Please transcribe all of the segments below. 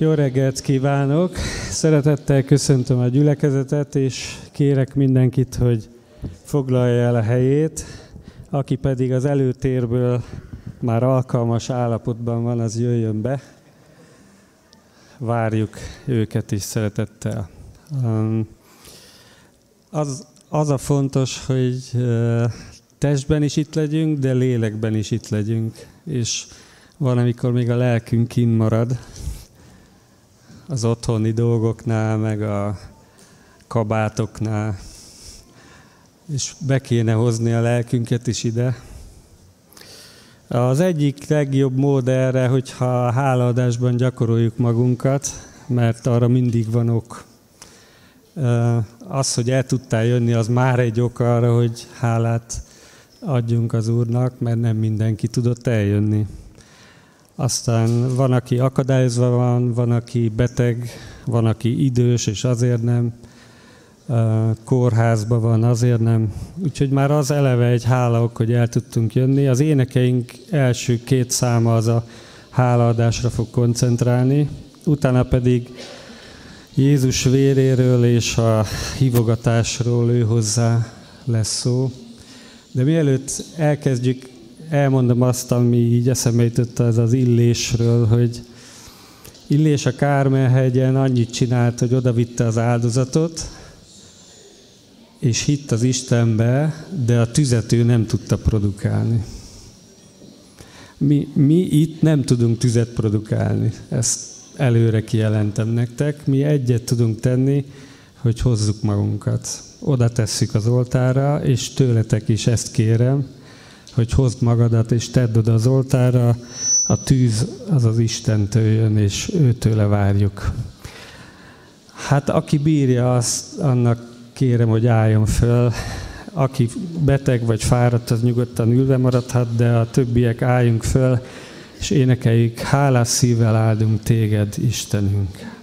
Jó reggelt kívánok! Szeretettel köszöntöm a gyülekezetet, és kérek mindenkit, hogy foglalja el a helyét. Aki pedig az előtérből már alkalmas állapotban van, az jöjjön be. Várjuk őket is szeretettel. Az, az a fontos, hogy testben is itt legyünk, de lélekben is itt legyünk. És van, amikor még a lelkünk kint marad, az otthoni dolgoknál, meg a kabátoknál, és be kéne hozni a lelkünket is ide. Az egyik legjobb mód erre, hogyha a hálaadásban gyakoroljuk magunkat, mert arra mindig van ok. Az, hogy el tudtál jönni, az már egy ok arra, hogy hálát adjunk az Úrnak, mert nem mindenki tudott eljönni. Aztán van, aki akadályozva van, van, aki beteg, van, aki idős, és azért nem. Kórházban van, azért nem. Úgyhogy már az eleve egy hálaok, hogy el tudtunk jönni. Az énekeink első két száma az a hálaadásra fog koncentrálni, utána pedig Jézus véréről és a hívogatásról ő hozzá lesz szó. De mielőtt elkezdjük elmondom azt, ami így eszembe jutott az az illésről, hogy Illés a Kármelhegyen annyit csinált, hogy odavitte az áldozatot, és hitt az Istenbe, de a tüzet ő nem tudta produkálni. Mi, mi itt nem tudunk tüzet produkálni, ezt előre kijelentem nektek. Mi egyet tudunk tenni, hogy hozzuk magunkat. Oda tesszük az oltára, és tőletek is ezt kérem, hogy hozd magadat és tedd oda az oltára, a tűz az az Istentől jön, és őtőle várjuk. Hát aki bírja, azt annak kérem, hogy álljon föl. Aki beteg vagy fáradt, az nyugodtan ülve maradhat, de a többiek álljunk föl, és énekeljük, hálás szívvel áldunk téged, Istenünk.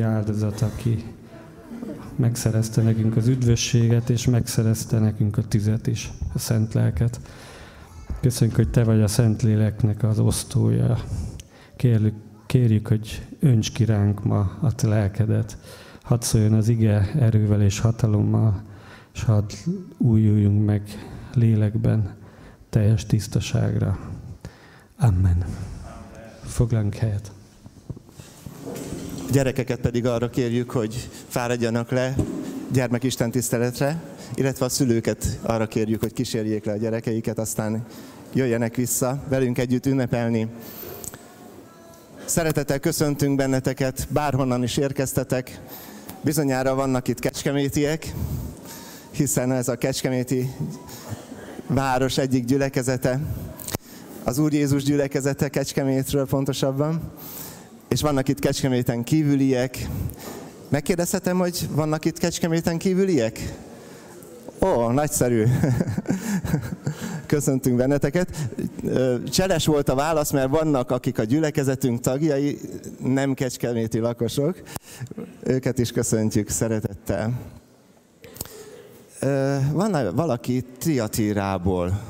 Áldozat, aki megszerezte nekünk az üdvösséget, és megszerezte nekünk a tüzet is, a szent lelket. Köszönjük, hogy Te vagy a Szent Léleknek az osztója. Kérjük, kérjük, hogy önts ki ránk ma a Te lelkedet. Hadd szóljon az ige erővel és hatalommal, és hadd újuljunk meg lélekben, teljes tisztaságra. Amen. Foglalunk helyet gyerekeket pedig arra kérjük, hogy fáradjanak le gyermekisten tiszteletre, illetve a szülőket arra kérjük, hogy kísérjék le a gyerekeiket, aztán jöjjenek vissza velünk együtt ünnepelni. Szeretettel köszöntünk benneteket, bárhonnan is érkeztetek. Bizonyára vannak itt kecskemétiek, hiszen ez a kecskeméti város egyik gyülekezete, az Úr Jézus gyülekezete Kecskemétről pontosabban és vannak itt Kecskeméten kívüliek. Megkérdezhetem, hogy vannak itt Kecskeméten kívüliek? Ó, nagyszerű. Köszöntünk benneteket. Cseles volt a válasz, mert vannak, akik a gyülekezetünk tagjai, nem kecskeméti lakosok. Őket is köszöntjük szeretettel. Van valaki Triatírából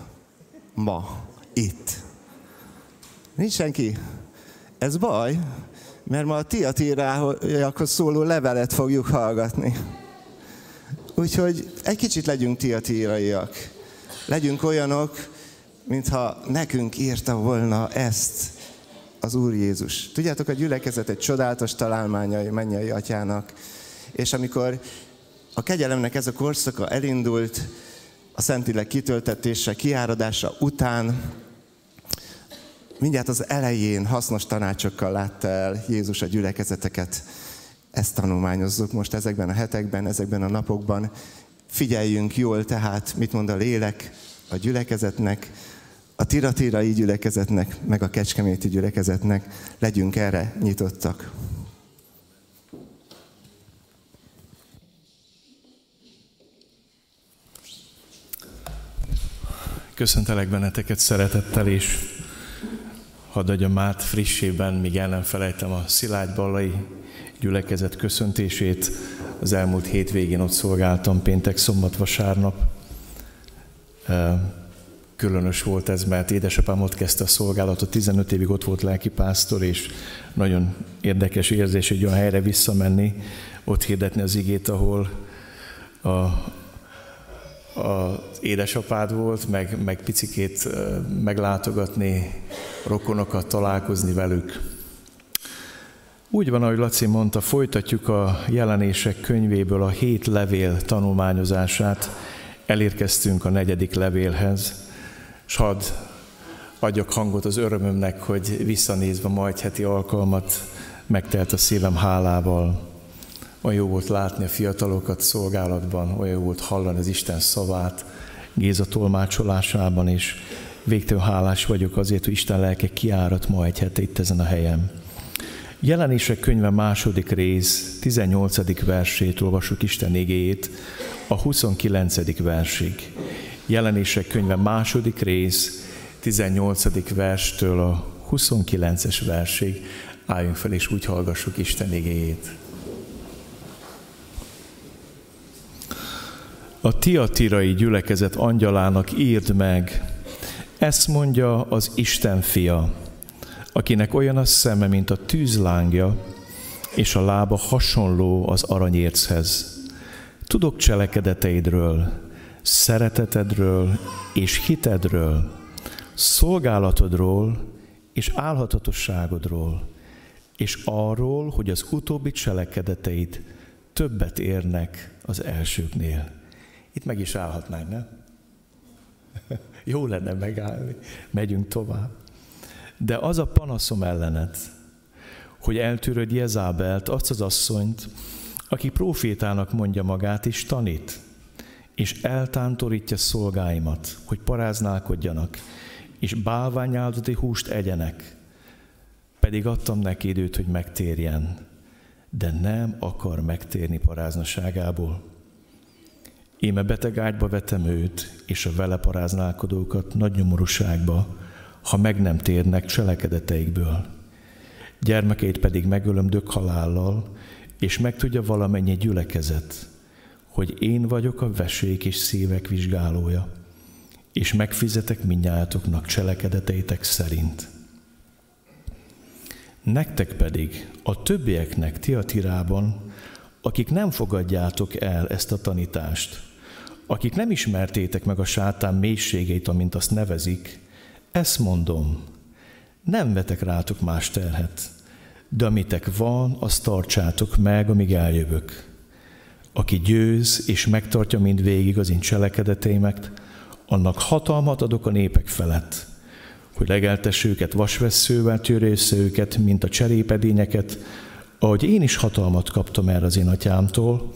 ma itt? Nincs senki? Ez baj, mert ma a tiatírához szóló levelet fogjuk hallgatni. Úgyhogy egy kicsit legyünk tiatíraiak. Legyünk olyanok, mintha nekünk írta volna ezt az Úr Jézus. Tudjátok, a gyülekezet egy csodálatos találmányai mennyei atyának, és amikor a kegyelemnek ez a korszaka elindult, a Szentileg kitöltetése, kiáradása után, mindjárt az elején hasznos tanácsokkal látta el Jézus a gyülekezeteket. Ezt tanulmányozzuk most ezekben a hetekben, ezekben a napokban. Figyeljünk jól tehát, mit mond a lélek a gyülekezetnek, a tiratírai gyülekezetnek, meg a kecskeméti gyülekezetnek. Legyünk erre nyitottak. Köszöntelek benneteket szeretettel, és hadd adjam át frissében, míg el nem felejtem a Szilágy Ballai gyülekezet köszöntését. Az elmúlt hétvégén ott szolgáltam, péntek, szombat, vasárnap. Különös volt ez, mert édesapám ott kezdte a szolgálatot, 15 évig ott volt lelkipásztor, és nagyon érdekes érzés egy olyan helyre visszamenni, ott hirdetni az igét, ahol a, az édesapád volt, meg, meg picikét meglátogatni rokonokat, találkozni velük. Úgy van, ahogy Laci mondta, folytatjuk a jelenések könyvéből a hét levél tanulmányozását. Elérkeztünk a negyedik levélhez, és hadd adjak hangot az örömömnek, hogy visszanézve majd heti alkalmat megtelt a szívem hálával. Olyan jó volt látni a fiatalokat szolgálatban, olyan jó volt hallani az Isten szavát, Géza tolmácsolásában, és végtelen hálás vagyok azért, hogy Isten lelke kiárat ma egy hete itt ezen a helyen. Jelenések könyve második rész, 18. versét olvasjuk Isten igéjét, a 29. versig. Jelenések könyve második rész, 18. verstől a 29-es versig. Álljunk fel és úgy hallgassuk Isten igéjét. A tiatirai gyülekezet angyalának írd meg, ezt mondja az Isten fia, akinek olyan a szeme, mint a tűzlángja, és a lába hasonló az aranyérchez. Tudok cselekedeteidről, szeretetedről és hitedről, szolgálatodról és álhatatosságodról, és arról, hogy az utóbbi cselekedeteid többet érnek az elsőknél. Itt meg is állhatnánk, nem? Jó lenne megállni, megyünk tovább. De az a panaszom ellenet, hogy eltűröd Jezábelt, azt az asszonyt, aki profétának mondja magát és tanít, és eltántorítja szolgáimat, hogy paráználkodjanak, és bálványáldati húst egyenek, pedig adtam neki időt, hogy megtérjen, de nem akar megtérni paráznaságából. Íme beteg ágyba vetem őt, és a vele paráználkodókat nagy nyomorúságba, ha meg nem térnek cselekedeteikből. Gyermekeit pedig megölöm dök halállal, és megtudja valamennyi gyülekezet, hogy én vagyok a vesék és szívek vizsgálója, és megfizetek minnyájatoknak cselekedeteitek szerint. Nektek pedig, a többieknek Tiatirában, akik nem fogadjátok el ezt a tanítást, akik nem ismertétek meg a sátán mélységeit, amint azt nevezik, ezt mondom, nem vetek rátok más terhet, de amitek van, azt tartsátok meg, amíg eljövök. Aki győz és megtartja mind végig az én cselekedeteimet, annak hatalmat adok a népek felett, hogy legeltesse őket vasvesszővel, törősze őket, mint a cserépedényeket, ahogy én is hatalmat kaptam erre az én atyámtól,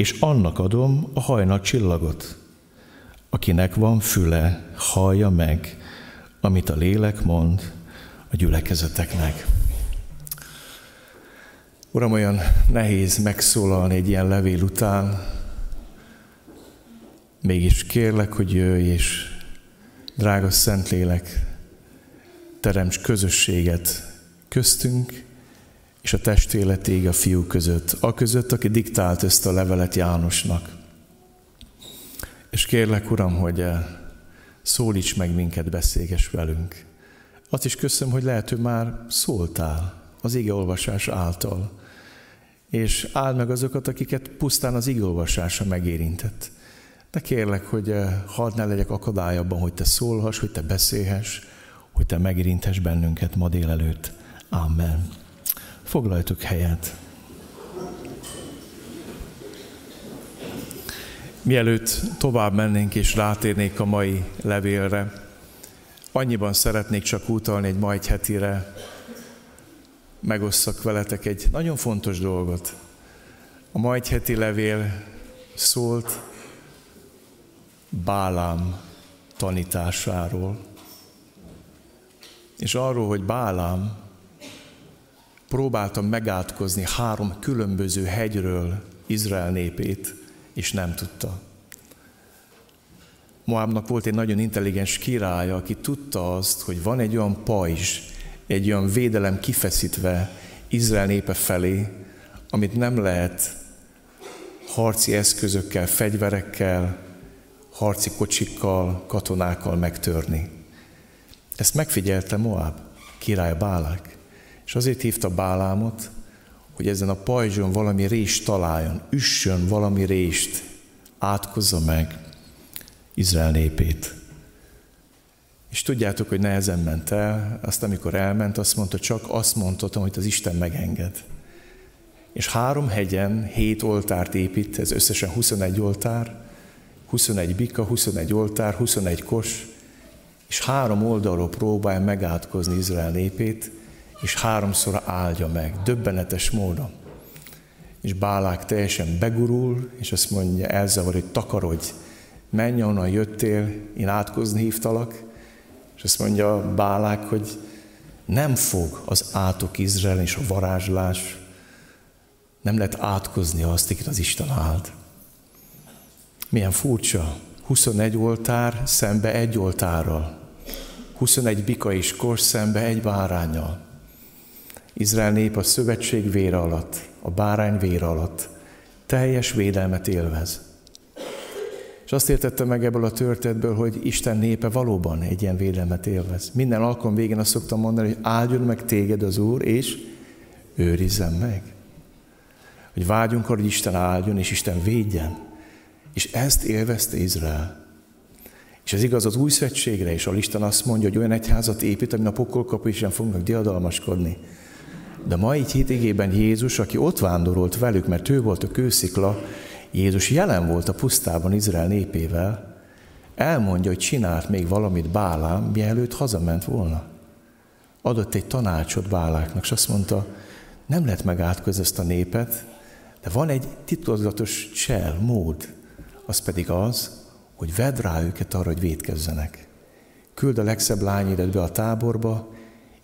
és annak adom a hajnal csillagot. Akinek van füle, hallja meg, amit a lélek mond a gyülekezeteknek. Uram, olyan nehéz megszólalni egy ilyen levél után, mégis kérlek, hogy jöjj, és drága Szentlélek, teremts közösséget köztünk, és a testéletig a fiú között, a között, aki diktált ezt a levelet Jánosnak. És kérlek, Uram, hogy eh, szólíts meg minket, beszélges velünk. Azt is köszönöm, hogy lehet, hogy már szóltál az olvasás által, és áld meg azokat, akiket pusztán az olvasása megérintett. De kérlek, hogy eh, hadd ne legyek akadály abban, hogy te szólhass, hogy te beszélhess, hogy te megérinthess bennünket ma délelőtt. Amen. Foglaljatok helyet. Mielőtt tovább mennénk és rátérnék a mai levélre, annyiban szeretnék csak utalni egy majd hetire, megosszak veletek egy nagyon fontos dolgot. A majd heti levél szólt Bálám tanításáról, és arról, hogy Bálám próbáltam megátkozni három különböző hegyről Izrael népét, és nem tudta. Moabnak volt egy nagyon intelligens királya, aki tudta azt, hogy van egy olyan pajzs, egy olyan védelem kifeszítve Izrael népe felé, amit nem lehet harci eszközökkel, fegyverekkel, harci kocsikkal, katonákkal megtörni. Ezt megfigyelte Moab, király Bálák, és azért hívta Bálámot, hogy ezen a pajzson valami rést találjon, üssön valami rést, átkozza meg Izrael népét. És tudjátok, hogy nehezen ment el, azt amikor elment, azt mondta, csak azt mondhatom, hogy az Isten megenged. És három hegyen hét oltárt épít, ez összesen 21 oltár, 21 bika, 21 oltár, 21 kos, és három oldalról próbálja megátkozni Izrael népét, és háromszor áldja meg, döbbenetes módon. És Bálák teljesen begurul, és azt mondja, elzavar, hogy takarodj, menj, onnan jöttél, én átkozni hívtalak, és azt mondja Bálák, hogy nem fog az átok Izrael és a varázslás, nem lehet átkozni azt, akit az Isten áld. Milyen furcsa, 21 oltár szembe egy oltárral, 21 bika és kors szembe egy bárányal. Izrael nép a szövetség vére alatt, a bárány vére alatt teljes védelmet élvez. És azt értette meg ebből a történetből, hogy Isten népe valóban egy ilyen védelmet élvez. Minden alkalom végén azt szoktam mondani, hogy áldjon meg téged az Úr, és őrizzen meg. Hogy vágyunk arra, hogy Isten áldjon, és Isten védjen. És ezt élvezte Izrael. És ez igaz az új szövetségre is, ahol Isten azt mondja, hogy olyan egyházat épít, amin a pokolkapu is fognak diadalmaskodni. De ma így hétigében Jézus, aki ott vándorolt velük, mert ő volt a kőszikla, Jézus jelen volt a pusztában Izrael népével, elmondja, hogy csinált még valamit Bálám, mielőtt hazament volna. Adott egy tanácsot Báláknak, és azt mondta, nem lehet megátkozni ezt a népet, de van egy titokzatos csel, mód, az pedig az, hogy vedd rá őket arra, hogy védkezzenek. Küld a legszebb lányédet be a táborba,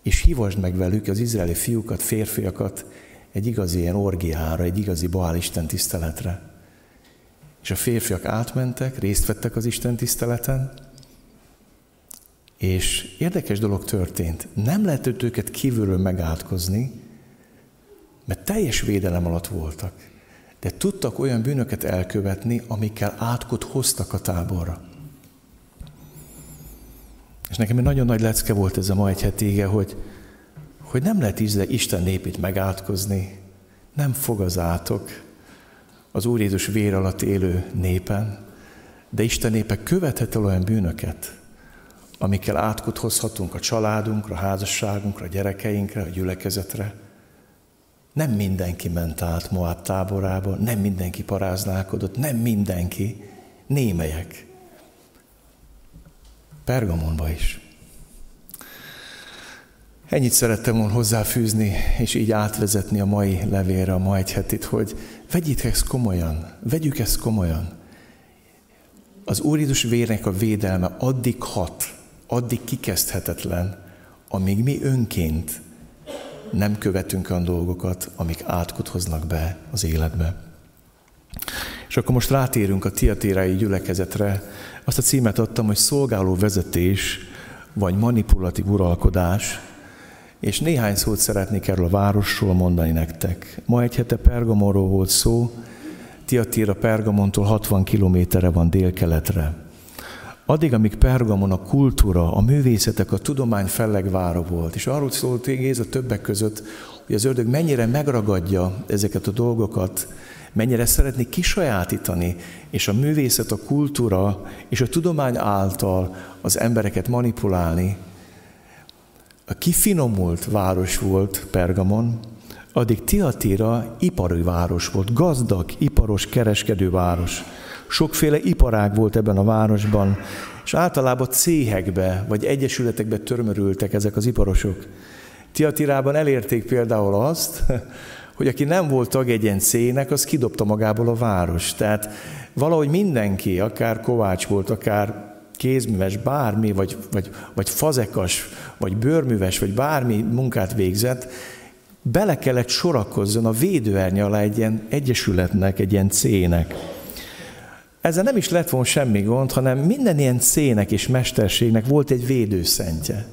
és hívasd meg velük az izraeli fiúkat, férfiakat egy igazi ilyen orgiára, egy igazi Baál Isten tiszteletre. És a férfiak átmentek, részt vettek az Isten tiszteleten, és érdekes dolog történt. Nem lehetett őket kívülről megátkozni, mert teljes védelem alatt voltak. De tudtak olyan bűnöket elkövetni, amikkel átkot hoztak a táborra. És nekem egy nagyon nagy lecke volt ez a ma egy hetége, hogy, hogy nem lehet Isten népét megátkozni, nem fog az átok az Úr Jézus vér alatt élő népen, de Isten népe követhet el olyan bűnöket, amikkel átkot hozhatunk a családunkra, a házasságunkra, a gyerekeinkre, a gyülekezetre. Nem mindenki ment át Moab táborába, nem mindenki paráználkodott, nem mindenki, némelyek. Pergamonba is. Ennyit szerettem volna hozzáfűzni, és így átvezetni a mai levélre, a mai hetit, hogy vegyük ezt komolyan, vegyük ezt komolyan. Az Úr Jézus vérnek a védelme addig hat, addig kikezdhetetlen, amíg mi önként nem követünk olyan dolgokat, amik átkot hoznak be az életbe. És akkor most rátérünk a tiatérai gyülekezetre. Azt a címet adtam, hogy szolgáló vezetés, vagy manipulatív uralkodás, és néhány szót szeretnék erről a városról mondani nektek. Ma egy hete Pergamonról volt szó, Tiatira Pergamontól 60 kilométerre van délkeletre. Addig, amíg Pergamon a kultúra, a művészetek, a tudomány fellegvára volt, és arról szólt Géza többek között, hogy az ördög mennyire megragadja ezeket a dolgokat, mennyire szeretné kisajátítani, és a művészet, a kultúra és a tudomány által az embereket manipulálni, a kifinomult város volt Pergamon, addig Tiatira ipari város volt, gazdag, iparos, kereskedő város. Sokféle iparág volt ebben a városban, és általában céhekbe vagy egyesületekbe törmörültek ezek az iparosok. Tiatirában elérték például azt, hogy aki nem volt tag egy ilyen cének, az kidobta magából a város. Tehát valahogy mindenki, akár kovács volt, akár kézműves, bármi, vagy, vagy, vagy fazekas, vagy bőrműves, vagy bármi munkát végzett, bele kellett sorakozzon a védőerny alá egy ilyen egyesületnek, egy ilyen cének. Ezzel nem is lett volna semmi gond, hanem minden ilyen cének és mesterségnek volt egy védőszentje.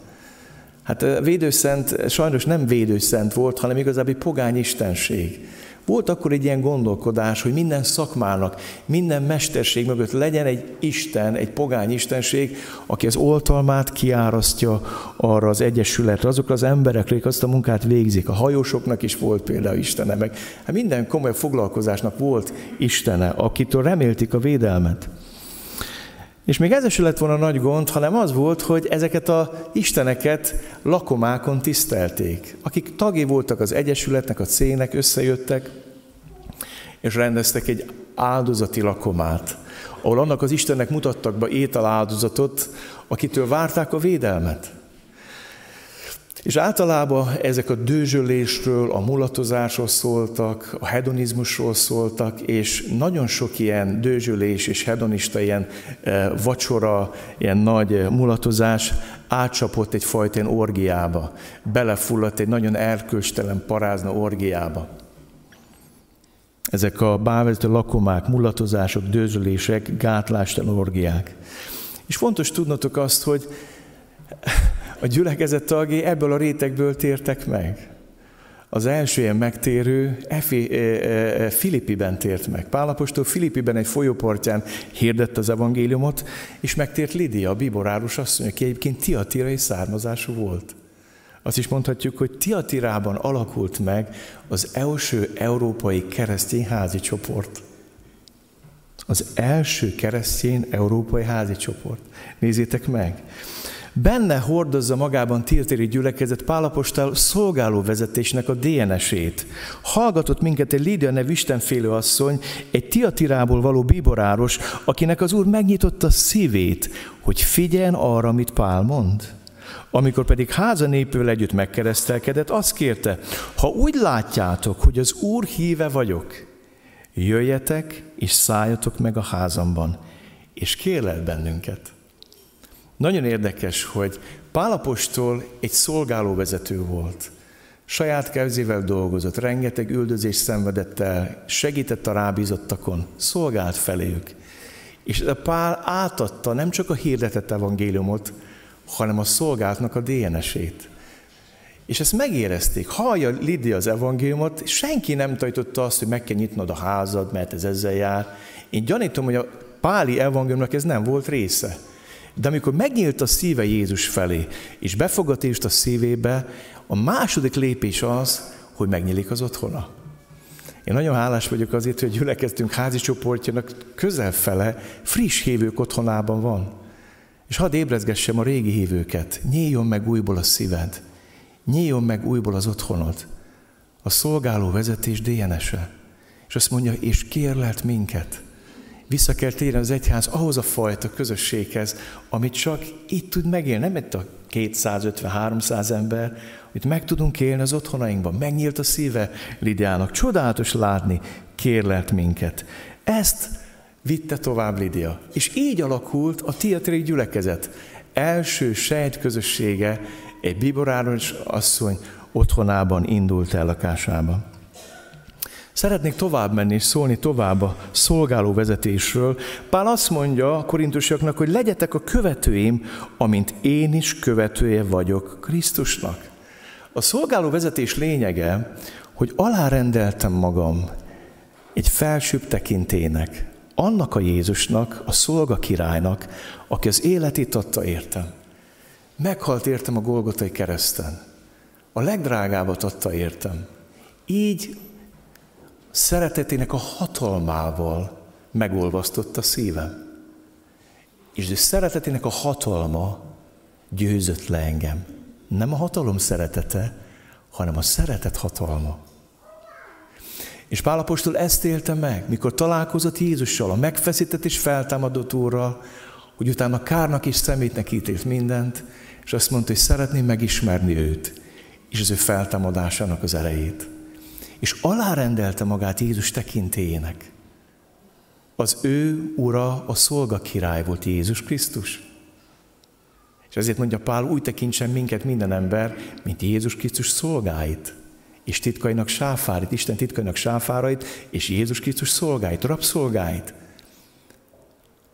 Hát a védőszent sajnos nem védőszent volt, hanem igazából pogány istenség. Volt akkor egy ilyen gondolkodás, hogy minden szakmának, minden mesterség mögött legyen egy Isten, egy pogány istenség, aki az oltalmát kiárasztja arra az egyesületre, azokra az emberekre, akik azt a munkát végzik. A hajósoknak is volt például Istene, meg hát minden komoly foglalkozásnak volt Istene, akitől remélték a védelmet. És még ez sem lett volna nagy gond, hanem az volt, hogy ezeket a isteneket lakomákon tisztelték. Akik tagé voltak az egyesületnek, a cének, összejöttek, és rendeztek egy áldozati lakomát, ahol annak az Istennek mutattak be étel áldozatot, akitől várták a védelmet. És általában ezek a dőzsölésről, a mulatozásról szóltak, a hedonizmusról szóltak, és nagyon sok ilyen dőzsölés és hedonista ilyen e, vacsora, ilyen nagy mulatozás átcsapott egyfajta ilyen orgiába, belefulladt egy nagyon erkölcstelen parázna orgiába. Ezek a bávezető lakomák, mulatozások, dőzsölések, gátlástalan orgiák. És fontos tudnotok azt, hogy a gyülekezet tagjai ebből a rétegből tértek meg. Az első ilyen megtérő Efi, e, e, Filippiben tért meg. Pálapostól Filippiben egy folyópartján hirdett az evangéliumot, és megtért Lidia, a biboráros asszony, aki egyébként tiatirai származású volt. Azt is mondhatjuk, hogy Tiatirában alakult meg az első európai keresztény házi csoport. Az első keresztény európai házi csoport. Nézzétek meg! Benne hordozza magában Tirtéri gyülekezet Pálapostál szolgáló vezetésnek a DNS-ét. Hallgatott minket egy Lídia nevű istenfélő asszony, egy Tiatirából való bíboráros, akinek az Úr megnyitotta szívét, hogy figyeljen arra, amit Pál mond. Amikor pedig háza népől együtt megkeresztelkedett, azt kérte, ha úgy látjátok, hogy az Úr híve vagyok, jöjjetek és szálljatok meg a házamban, és kérlel bennünket. Nagyon érdekes, hogy Pálapostól egy szolgálóvezető volt. Saját kezével dolgozott, rengeteg üldözés szenvedett el, segített a rábízottakon, szolgált feléjük. És a Pál átadta nem csak a hirdetett evangéliumot, hanem a szolgáltnak a DNS-ét. És ezt megérezték. Hallja Lidia az evangéliumot, senki nem tajtotta azt, hogy meg kell nyitnod a házad, mert ez ezzel jár. Én gyanítom, hogy a páli evangéliumnak ez nem volt része. De amikor megnyílt a szíve Jézus felé, és befogatást a szívébe, a második lépés az, hogy megnyílik az otthona. Én nagyon hálás vagyok azért, hogy gyülekeztünk házi csoportjának közel fele friss hívők otthonában van. És hadd ébrezgessem a régi hívőket, nyíljon meg újból a szíved, nyíljon meg újból az otthonod, a szolgáló vezetés DNS-e. És azt mondja, és kérlelt minket, vissza kell térni az egyház ahhoz a fajta közösséghez, amit csak itt tud megélni, nem itt a 250-300 ember, hogy meg tudunk élni az otthonainkban. Megnyílt a szíve Lidiának. Csodálatos látni, kérlelt minket. Ezt vitte tovább Lidia. És így alakult a Tiatri gyülekezet. Első sejt közössége egy biboráros asszony otthonában indult el lakásába. Szeretnék tovább menni és szólni tovább a szolgáló vezetésről. Pál azt mondja a korintusiaknak, hogy legyetek a követőim, amint én is követője vagyok Krisztusnak. A szolgáló vezetés lényege, hogy alárendeltem magam egy felsőbb tekintének, annak a Jézusnak, a szolga királynak, aki az életét adta értem. Meghalt értem a Golgotai kereszten. A legdrágábbat adta értem. Így szeretetének a hatalmával megolvasztotta szívem. És a szeretetének a hatalma győzött le engem. Nem a hatalom szeretete, hanem a szeretet hatalma. És Pálapostól ezt élte meg, mikor találkozott Jézussal, a megfeszített és feltámadott úrral, hogy utána kárnak és szemétnek ítélt mindent, és azt mondta, hogy szeretném megismerni őt, és az ő feltámadásának az erejét és alárendelte magát Jézus tekintélyének. Az ő ura, a szolga király volt Jézus Krisztus. És ezért mondja Pál, úgy tekintsen minket minden ember, mint Jézus Krisztus szolgáit, és titkainak sáfárit, Isten titkainak sáfárait, és Jézus Krisztus szolgáit, rabszolgáit.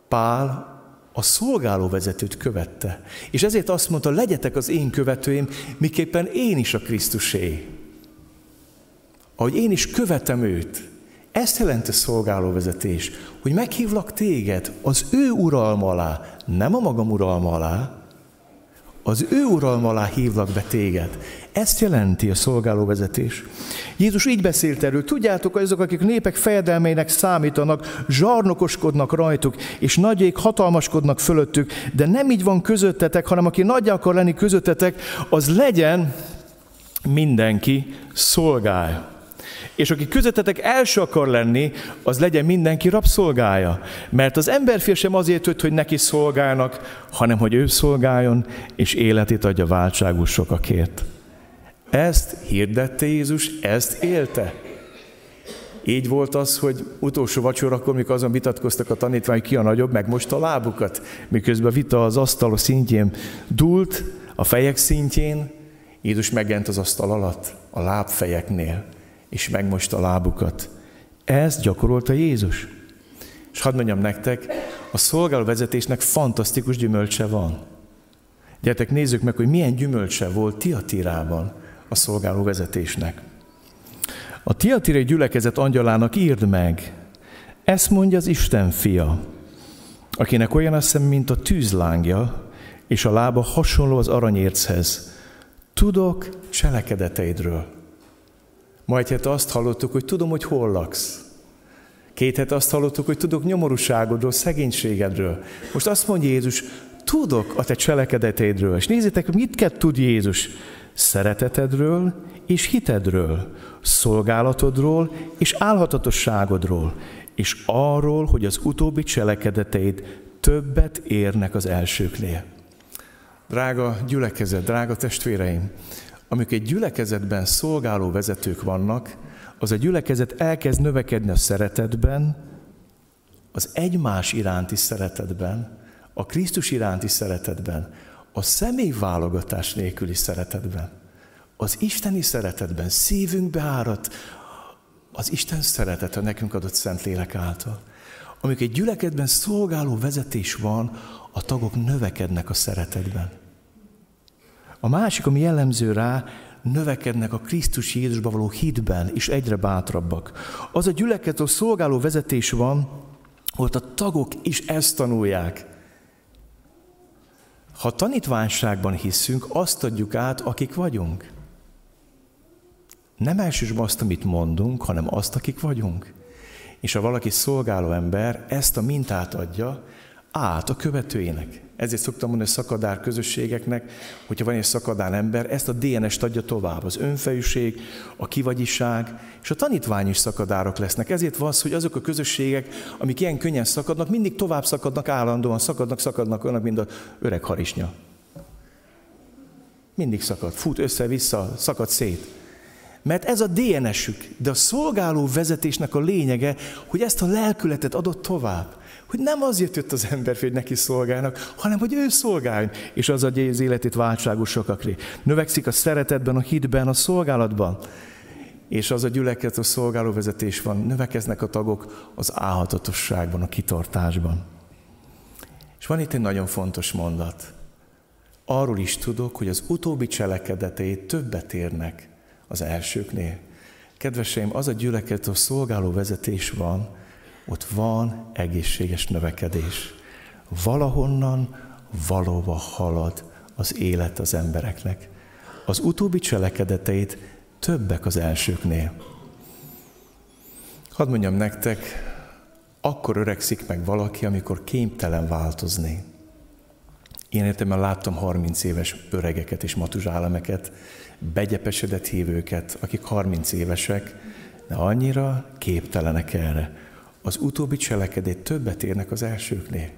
Pál a szolgálóvezetőt követte. És ezért azt mondta, legyetek az én követőim, miképpen én is a Krisztusé. Ahogy én is követem őt. Ezt jelenti szolgálóvezetés, hogy meghívlak téged az ő uralma alá, nem a magam uralma alá, az ő uralma alá hívlak be téged. Ezt jelenti a szolgálóvezetés. Jézus így beszélt erről, tudjátok, azok, akik népek fejedelmének számítanak, zsarnokoskodnak rajtuk, és nagyék hatalmaskodnak fölöttük, de nem így van közöttetek, hanem aki nagy akar lenni közöttetek, az legyen mindenki szolgálja. És aki közöttetek első akar lenni, az legyen mindenki rabszolgája. Mert az emberfél sem azért jött, hogy neki szolgálnak, hanem hogy ő szolgáljon, és életét adja váltságos sokakért. Ezt hirdette Jézus, ezt élte. Így volt az, hogy utolsó vacsorakor, mikor azon vitatkoztak a tanítványok, ki a nagyobb, meg most a lábukat, miközben a vita az asztal szintjén dúlt, a fejek szintjén, Jézus megjelent az asztal alatt, a lábfejeknél, és megmosta a lábukat. Ezt gyakorolta Jézus. És hadd mondjam nektek, a szolgálóvezetésnek fantasztikus gyümölcse van. Gyertek, nézzük meg, hogy milyen gyümölcse volt Tiatírában a szolgáló vezetésnek. A Tiatirai gyülekezet angyalának írd meg, ezt mondja az Isten fia, akinek olyan a szem, mint a tűzlángja, és a lába hasonló az aranyérchez. Tudok cselekedeteidről. Majd hát azt hallottuk, hogy tudom, hogy hol laksz. Két hete azt hallottuk, hogy tudok nyomorúságodról, szegénységedről. Most azt mondja Jézus, tudok a te cselekedeteidről. És nézzétek, mit tud Jézus szeretetedről és hitedről, szolgálatodról és álhatatosságodról, és arról, hogy az utóbbi cselekedeteid többet érnek az elsőknél. Drága gyülekezet, drága testvéreim, amikor egy gyülekezetben szolgáló vezetők vannak, az a gyülekezet elkezd növekedni a szeretetben, az egymás iránti szeretetben, a Krisztus iránti szeretetben, a személyválogatás nélküli szeretetben, az isteni szeretetben szívünkbe árat az Isten szeretete nekünk adott szent lélek által. Amikor egy gyülekedben szolgáló vezetés van, a tagok növekednek a szeretetben. A másik, ami jellemző rá, növekednek a Krisztus Jézusba való hitben, és egyre bátrabbak. Az a gyülekezet, a szolgáló vezetés van, ott a tagok is ezt tanulják. Ha tanítványságban hiszünk, azt adjuk át, akik vagyunk. Nem elsősorban azt, amit mondunk, hanem azt, akik vagyunk. És ha valaki szolgáló ember ezt a mintát adja át a követőinek. Ezért szoktam mondani a szakadár közösségeknek, hogyha van egy szakadár ember, ezt a DNS-t adja tovább. Az önfejűség, a kivagyiság, és a tanítvány is szakadárok lesznek. Ezért van az, hogy azok a közösségek, amik ilyen könnyen szakadnak, mindig tovább szakadnak, állandóan szakadnak, szakadnak, olyanok, mint a öreg harisnya. Mindig szakad, fut össze-vissza, szakad szét. Mert ez a DNS-ük, de a szolgáló vezetésnek a lényege, hogy ezt a lelkületet adott tovább hogy nem azért jött az ember, hogy neki szolgálnak, hanem hogy ő szolgáljon, és az adja az életét váltságos sokakré. Növekszik a szeretetben, a hitben, a szolgálatban, és az a gyülekezet, a szolgálóvezetés van, növekeznek a tagok az álhatatosságban, a kitartásban. És van itt egy nagyon fontos mondat. Arról is tudok, hogy az utóbbi cselekedetei többet érnek az elsőknél. Kedveseim, az a gyülekezet, a szolgáló vezetés van, ott van egészséges növekedés. Valahonnan valóban halad az élet az embereknek. Az utóbbi cselekedeteit többek az elsőknél. Hadd mondjam nektek, akkor öregszik meg valaki, amikor képtelen változni. Én értem, láttam 30 éves öregeket és matuzsálemeket, begyepesedett hívőket, akik 30 évesek, de annyira képtelenek erre az utóbbi cselekedét többet érnek az elsőknél.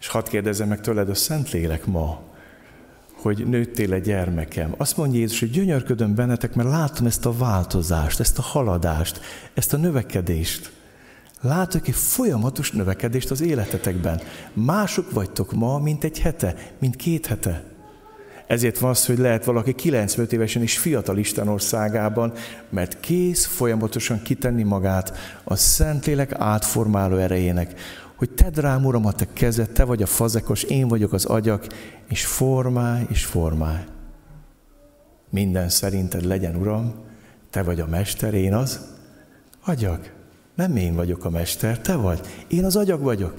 És hadd kérdezzem meg tőled a Szentlélek ma, hogy nőttél egy gyermekem. Azt mondja Jézus, hogy gyönyörködöm bennetek, mert látom ezt a változást, ezt a haladást, ezt a növekedést. Látok egy folyamatos növekedést az életetekben. Mások vagytok ma, mint egy hete, mint két hete. Ezért van az, hogy lehet valaki 95 évesen is fiatal Isten országában, mert kész folyamatosan kitenni magát a Szentlélek átformáló erejének, hogy tedd rám, Uram, a te kezed, te vagy a fazekos, én vagyok az agyak, és formálj, és formálj. Minden szerinted legyen, Uram, te vagy a mester, én az agyak. Nem én vagyok a mester, te vagy. Én az agyak vagyok.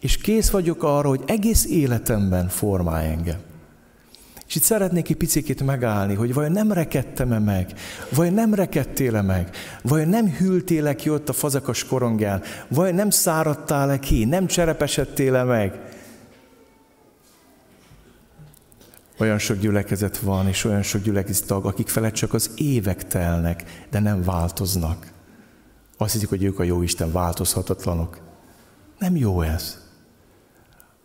És kész vagyok arra, hogy egész életemben formálj engem. És itt szeretnék egy picit megállni, hogy vajon nem rekedtem-e meg, vajon nem rekedtél-e meg, vajon nem hűltél-e ki ott a fazakas korongján, vajon nem száradtál-e ki, nem cserepesedtél-e meg. Olyan sok gyülekezet van, és olyan sok gyülekezet tag, akik felett csak az évek telnek, de nem változnak. Azt hiszik, hogy ők a jó Isten változhatatlanok. Nem jó ez.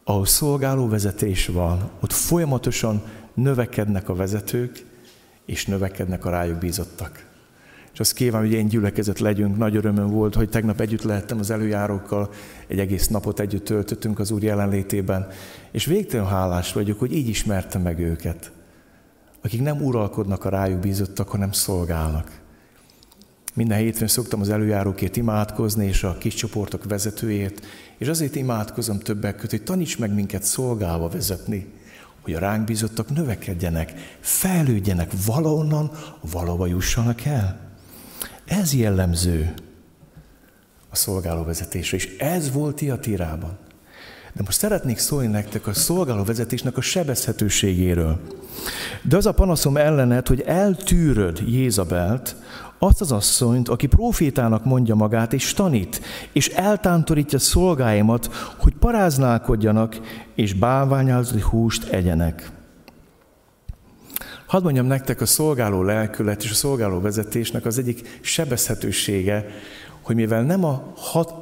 Ahol szolgáló vezetés van, ott folyamatosan növekednek a vezetők, és növekednek a rájuk bízottak. És azt kíván, hogy én gyülekezet legyünk. Nagy örömöm volt, hogy tegnap együtt lehettem az előjárókkal, egy egész napot együtt töltöttünk az Úr jelenlétében, és végtelen hálás vagyok, hogy így ismertem meg őket, akik nem uralkodnak a rájuk bízottak, hanem szolgálnak. Minden hétfőn szoktam az előjárókért imádkozni, és a kis csoportok vezetőjét, és azért imádkozom többek között, hogy taníts meg minket szolgálva vezetni, hogy a ránk bízottak növekedjenek, fejlődjenek, valahonnan valahova jussanak el. Ez jellemző a szolgálóvezetésre, és ez volt Tiatírában. De most szeretnék szólni nektek a szolgálóvezetésnek a sebezhetőségéről. De az a panaszom ellenet, hogy eltűröd Jézabelt, azt az asszonyt, aki profétának mondja magát, és tanít, és eltántorítja szolgáimat, hogy paráználkodjanak, és bálványáldozati húst egyenek. Hadd mondjam nektek, a szolgáló lelkület és a szolgáló vezetésnek az egyik sebezhetősége, hogy mivel nem a, hat,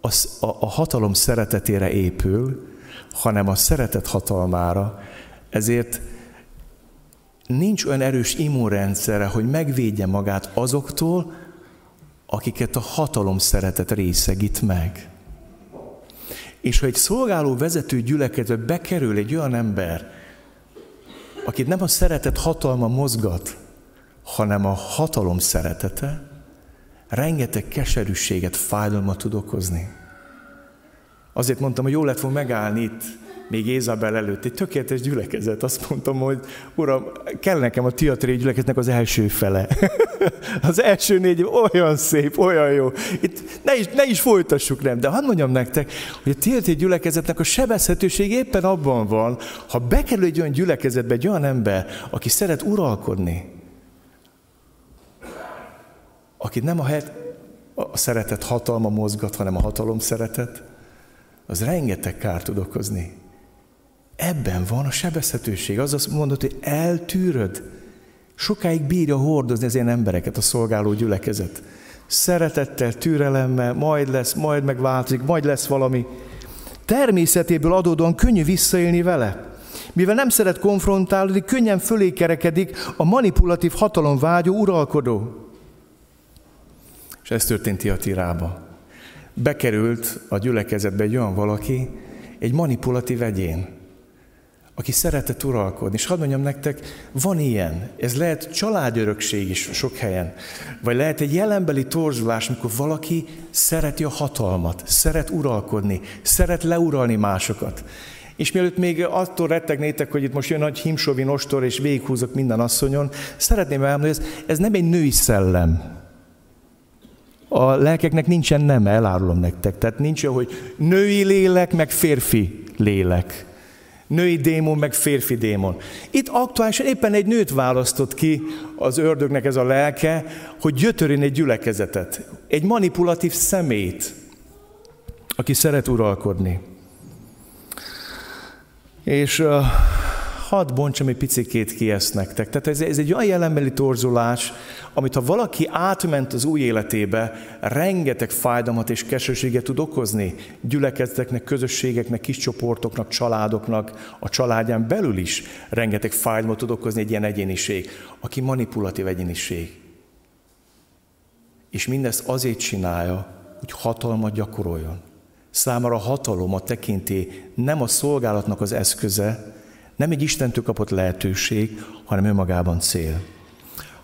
a, a, hatalom szeretetére épül, hanem a szeretet hatalmára, ezért nincs olyan erős immunrendszere, hogy megvédje magát azoktól, akiket a hatalom szeretet részegít meg. És ha egy szolgáló vezető gyülekezetbe bekerül egy olyan ember, akit nem a szeretet hatalma mozgat, hanem a hatalom szeretete, rengeteg keserűséget, fájdalmat tud okozni. Azért mondtam, hogy jó lett volna megállni itt, még Ézabel előtt, egy tökéletes gyülekezet. Azt mondtam, hogy uram, kell nekem a tiatri gyülekezetnek az első fele. az első négy olyan szép, olyan jó. Itt ne is, ne is folytassuk, nem. De hadd mondjam nektek, hogy a tiatri gyülekezetnek a sebezhetőség éppen abban van, ha bekerül egy olyan gyülekezetbe egy olyan ember, aki szeret uralkodni, aki nem a, het, a szeretet hatalma mozgat, hanem a hatalom szeretet, az rengeteg kárt tud okozni. Ebben van a sebezhetőség. Az azt mondod, hogy eltűröd. Sokáig bírja hordozni az ilyen embereket a szolgáló gyülekezet. Szeretettel, türelemmel, majd lesz, majd megváltozik, majd lesz valami. Természetéből adódóan könnyű visszaélni vele. Mivel nem szeret konfrontálódni, könnyen fölé kerekedik a manipulatív hatalom vágyó uralkodó. És ez történt Tiatirában. Bekerült a gyülekezetbe egy olyan valaki, egy manipulatív egyén, aki szeretett uralkodni. És hadd mondjam nektek, van ilyen. Ez lehet családörökség is sok helyen. Vagy lehet egy jelenbeli torzulás, amikor valaki szereti a hatalmat, szeret uralkodni, szeret leuralni másokat. És mielőtt még attól rettegnétek, hogy itt most jön nagy himsovi ostor, és végighúzok minden asszonyon, szeretném elmondani, hogy ez, ez nem egy női szellem. A lelkeknek nincsen nem, elárulom nektek. Tehát nincs olyan, hogy női lélek, meg férfi lélek. Női démon, meg férfi démon. Itt aktuálisan éppen egy nőt választott ki az ördögnek ez a lelke, hogy gyötörén egy gyülekezetet. Egy manipulatív szemét, aki szeret uralkodni. És uh, hadd bontsam egy picikét ki ezt nektek. Tehát ez, ez egy olyan jelenbeli torzulás, amit ha valaki átment az új életébe, rengeteg fájdalmat és keserűséget tud okozni gyülekezeteknek, közösségeknek, kis csoportoknak, családoknak, a családján belül is rengeteg fájdalmat tud okozni egy ilyen egyéniség, aki manipulatív egyéniség. És mindezt azért csinálja, hogy hatalmat gyakoroljon. Számára a hatalom, a tekinté nem a szolgálatnak az eszköze, Nem egy Istentől kapott lehetőség, hanem önmagában cél.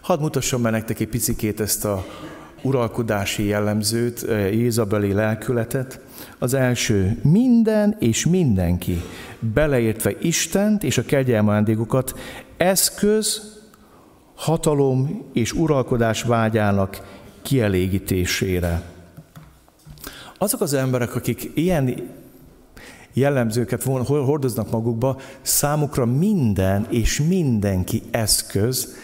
Hadd mutassam meg nektek egy picikét ezt a uralkodási jellemzőt, eh, Jézabeli lelkületet. Az első, minden és mindenki, beleértve Istent és a kegyelmándékokat, eszköz, hatalom és uralkodás vágyának kielégítésére. Azok az emberek, akik ilyen jellemzőket hordoznak magukba, számukra minden és mindenki eszköz,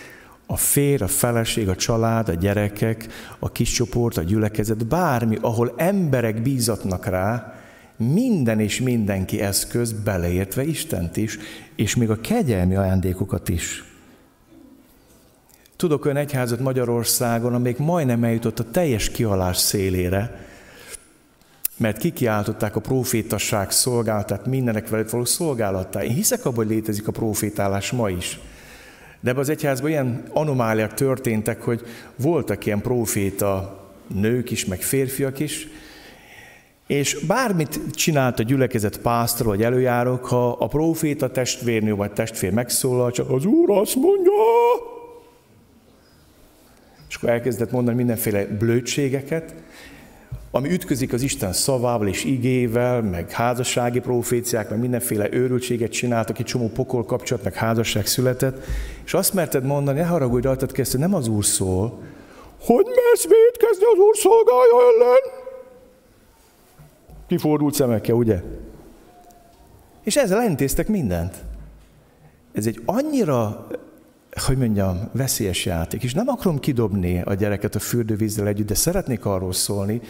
a fér, a feleség, a család, a gyerekek, a kis csoport, a gyülekezet, bármi, ahol emberek bízatnak rá, minden és mindenki eszköz, beleértve Istent is, és még a kegyelmi ajándékokat is. Tudok olyan egyházat Magyarországon, amelyik majdnem eljutott a teljes kihalás szélére, mert kikiáltották a profétasság szolgálatát mindenek velük való szolgálattá. Én hiszek abban, hogy létezik a profétálás ma is. De ebben az egyházban ilyen anomáliák történtek, hogy voltak ilyen proféta nők is, meg férfiak is, és bármit csinált a gyülekezet pásztor vagy előjárók, ha a proféta testvérnő vagy testvér megszólal, csak az Úr azt mondja, és akkor elkezdett mondani mindenféle blödségeket, ami ütközik az Isten szavával és igével, meg házassági proféciák, meg mindenféle őrültséget csináltak, egy csomó pokol kapcsolat, meg házasság született, és azt merted mondani, ne haragudj rajtad kezdte, nem az Úr szól, hogy mersz védkezni az Úr szolgálja ellen? Kifordult szemekkel, ugye? És ezzel elintéztek mindent. Ez egy annyira hogy mondjam, veszélyes játék. És nem akarom kidobni a gyereket a fürdővízzel együtt, de szeretnék arról szólni,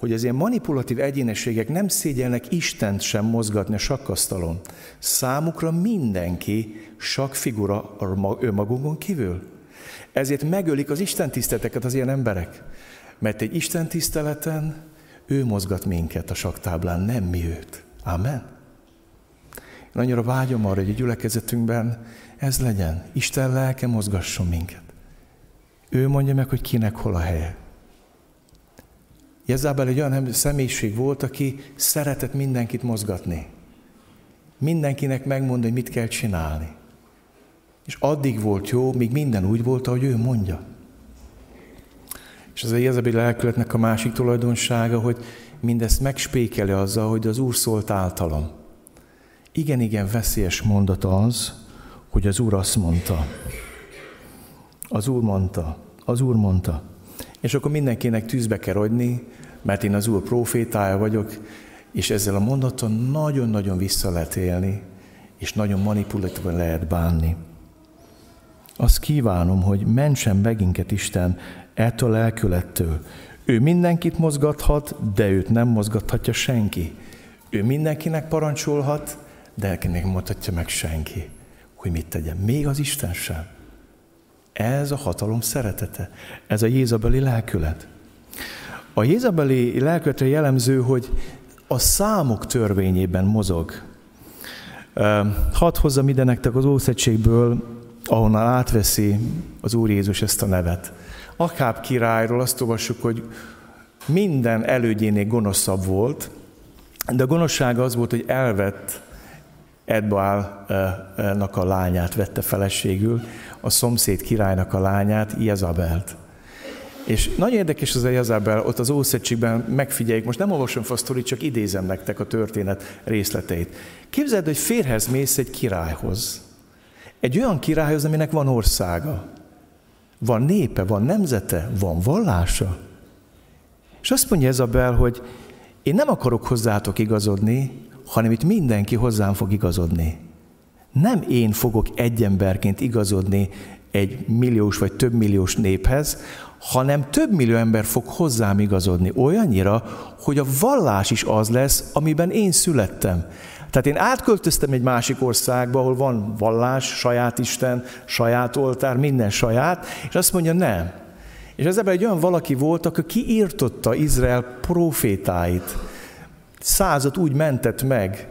hogy az ilyen manipulatív egyénességek nem szégyelnek Istent sem mozgatni a sakkasztalon. Számukra mindenki sak figura önmagunkon kívül. Ezért megölik az Isten tiszteleteket az ilyen emberek. Mert egy Isten tiszteleten ő mozgat minket a saktáblán, nem mi őt. Amen. Én annyira vágyom arra, hogy a gyülekezetünkben ez legyen. Isten lelke mozgasson minket. Ő mondja meg, hogy kinek hol a helye. Jezabel egy olyan személyiség volt, aki szeretett mindenkit mozgatni. Mindenkinek megmondani, hogy mit kell csinálni. És addig volt jó, míg minden úgy volt, ahogy ő mondja. És az a Jezabel lelkületnek a másik tulajdonsága, hogy mindezt megspékeli azzal, hogy az Úr szólt általam. Igen, igen, veszélyes mondat az, hogy az Úr azt mondta. Az Úr mondta, az Úr mondta. És akkor mindenkinek tűzbe kell rogyni, mert én az Úr profétája vagyok, és ezzel a mondaton nagyon-nagyon vissza lehet élni, és nagyon manipulatívan lehet bánni. Azt kívánom, hogy mentsen meginket Isten ettől a lelkülettől. Ő mindenkit mozgathat, de őt nem mozgathatja senki. Ő mindenkinek parancsolhat, de elkinek mondhatja meg senki, hogy mit tegyen. Még az Isten sem. Ez a hatalom szeretete. Ez a Jézabeli lelkület. A Jézabeli lelkületre jellemző, hogy a számok törvényében mozog. Hadd hozzam ide nektek az Ószegységből, ahonnan átveszi az Úr Jézus ezt a nevet. Akább királyról azt olvassuk, hogy minden elődjénél gonoszabb volt, de a gonoszsága az volt, hogy elvett Edbaálnak a lányát, vette feleségül, a szomszéd királynak a lányát, Jezabelt. És nagyon érdekes az a Jezabel, ott az Ószegységben megfigyeljük, most nem olvasom fel a sztorit, csak idézem nektek a történet részleteit. Képzeld, hogy férhez mész egy királyhoz. Egy olyan királyhoz, aminek van országa. Van népe, van nemzete, van vallása. És azt mondja Jezabel, hogy én nem akarok hozzátok igazodni, hanem itt mindenki hozzám fog igazodni. Nem én fogok egy emberként igazodni egy milliós vagy több milliós néphez, hanem több millió ember fog hozzám igazodni olyannyira, hogy a vallás is az lesz, amiben én születtem. Tehát én átköltöztem egy másik országba, ahol van vallás, saját Isten, saját oltár, minden saját, és azt mondja, nem. És ez ebben egy olyan valaki volt, aki kiírtotta Izrael profétáit. Százat úgy mentett meg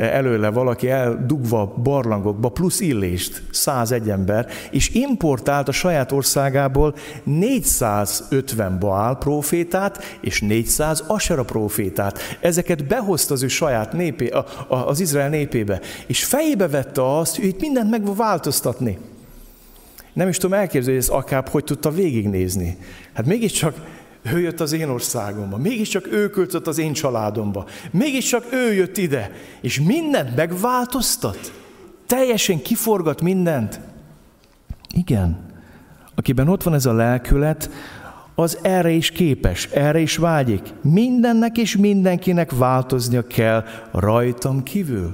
előle valaki eldugva barlangokba, plusz illést, 101 ember, és importált a saját országából 450 Baál profétát és 400 Asera profétát. Ezeket behozta az ő saját népé, a, a, az Izrael népébe, és fejébe vette azt, hogy itt mindent meg változtatni. Nem is tudom elképzelni, hogy ez Akáb hogy tudta végignézni. Hát mégiscsak ő jött az én országomba, mégiscsak ő költött az én családomba, mégiscsak ő jött ide, és mindent megváltoztat. Teljesen kiforgat mindent. Igen, akiben ott van ez a lelkület, az erre is képes, erre is vágyik. Mindennek és mindenkinek változnia kell rajtam kívül.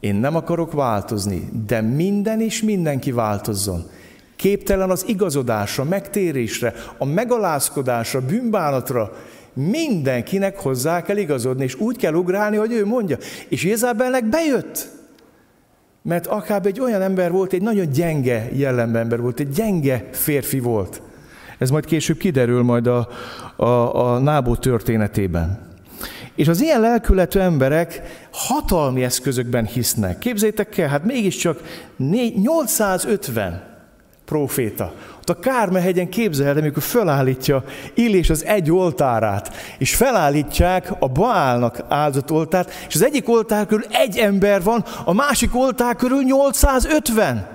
Én nem akarok változni, de minden és mindenki változzon. Képtelen az igazodásra, megtérésre, a megalázkodásra, bűnbánatra. Mindenkinek hozzá kell igazodni, és úgy kell ugrálni, hogy ő mondja. És Jézábelnek bejött. Mert akár egy olyan ember volt, egy nagyon gyenge jellemember volt, egy gyenge férfi volt. Ez majd később kiderül majd a, a, a Nábó történetében. És az ilyen lelkületű emberek hatalmi eszközökben hisznek. Képzétek el, hát mégiscsak 850 proféta. Ott a Kármehegyen képzeld, amikor felállítja Illés az egy oltárát, és felállítják a Baálnak áldott oltárt, és az egyik oltár körül egy ember van, a másik oltár körül 850.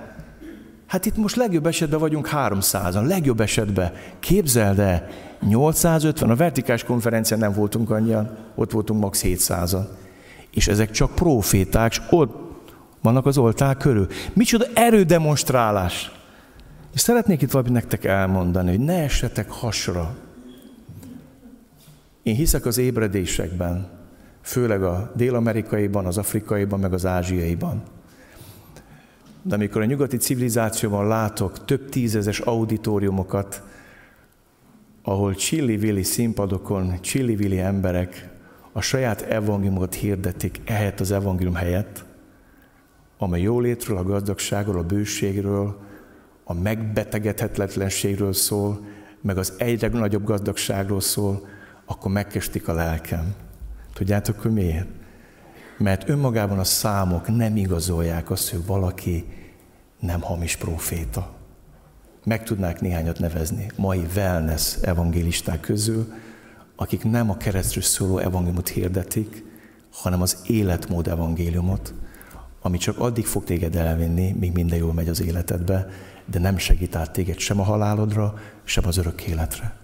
Hát itt most legjobb esetben vagyunk 300-an, legjobb esetben. Képzeld el, 850, a vertikális konferencián nem voltunk annyian, ott voltunk max. 700-an. És ezek csak proféták, és ott vannak az oltár körül. Micsoda erődemonstrálás. És szeretnék itt valamit nektek elmondani, hogy ne essetek hasra. Én hiszek az ébredésekben, főleg a dél-amerikaiban, az afrikaiban, meg az ázsiaiban. De amikor a nyugati civilizációban látok több tízezes auditoriumokat, ahol csilli-vili színpadokon csilli-vili emberek a saját evangéliumot hirdetik ehelyett az evangélium helyett, amely jólétről, a gazdagságról, a bőségről, a megbetegedhetetlenségről szól, meg az egyre nagyobb gazdagságról szól, akkor megkestik a lelkem. Tudjátok, hogy miért? Mert önmagában a számok nem igazolják azt, hogy valaki nem hamis proféta. Meg tudnák néhányat nevezni mai wellness evangélisták közül, akik nem a keresztről szóló evangéliumot hirdetik, hanem az életmód evangéliumot, ami csak addig fog téged elvinni, míg minden jól megy az életedbe, de nem segít át téged sem a halálodra, sem az örök életre.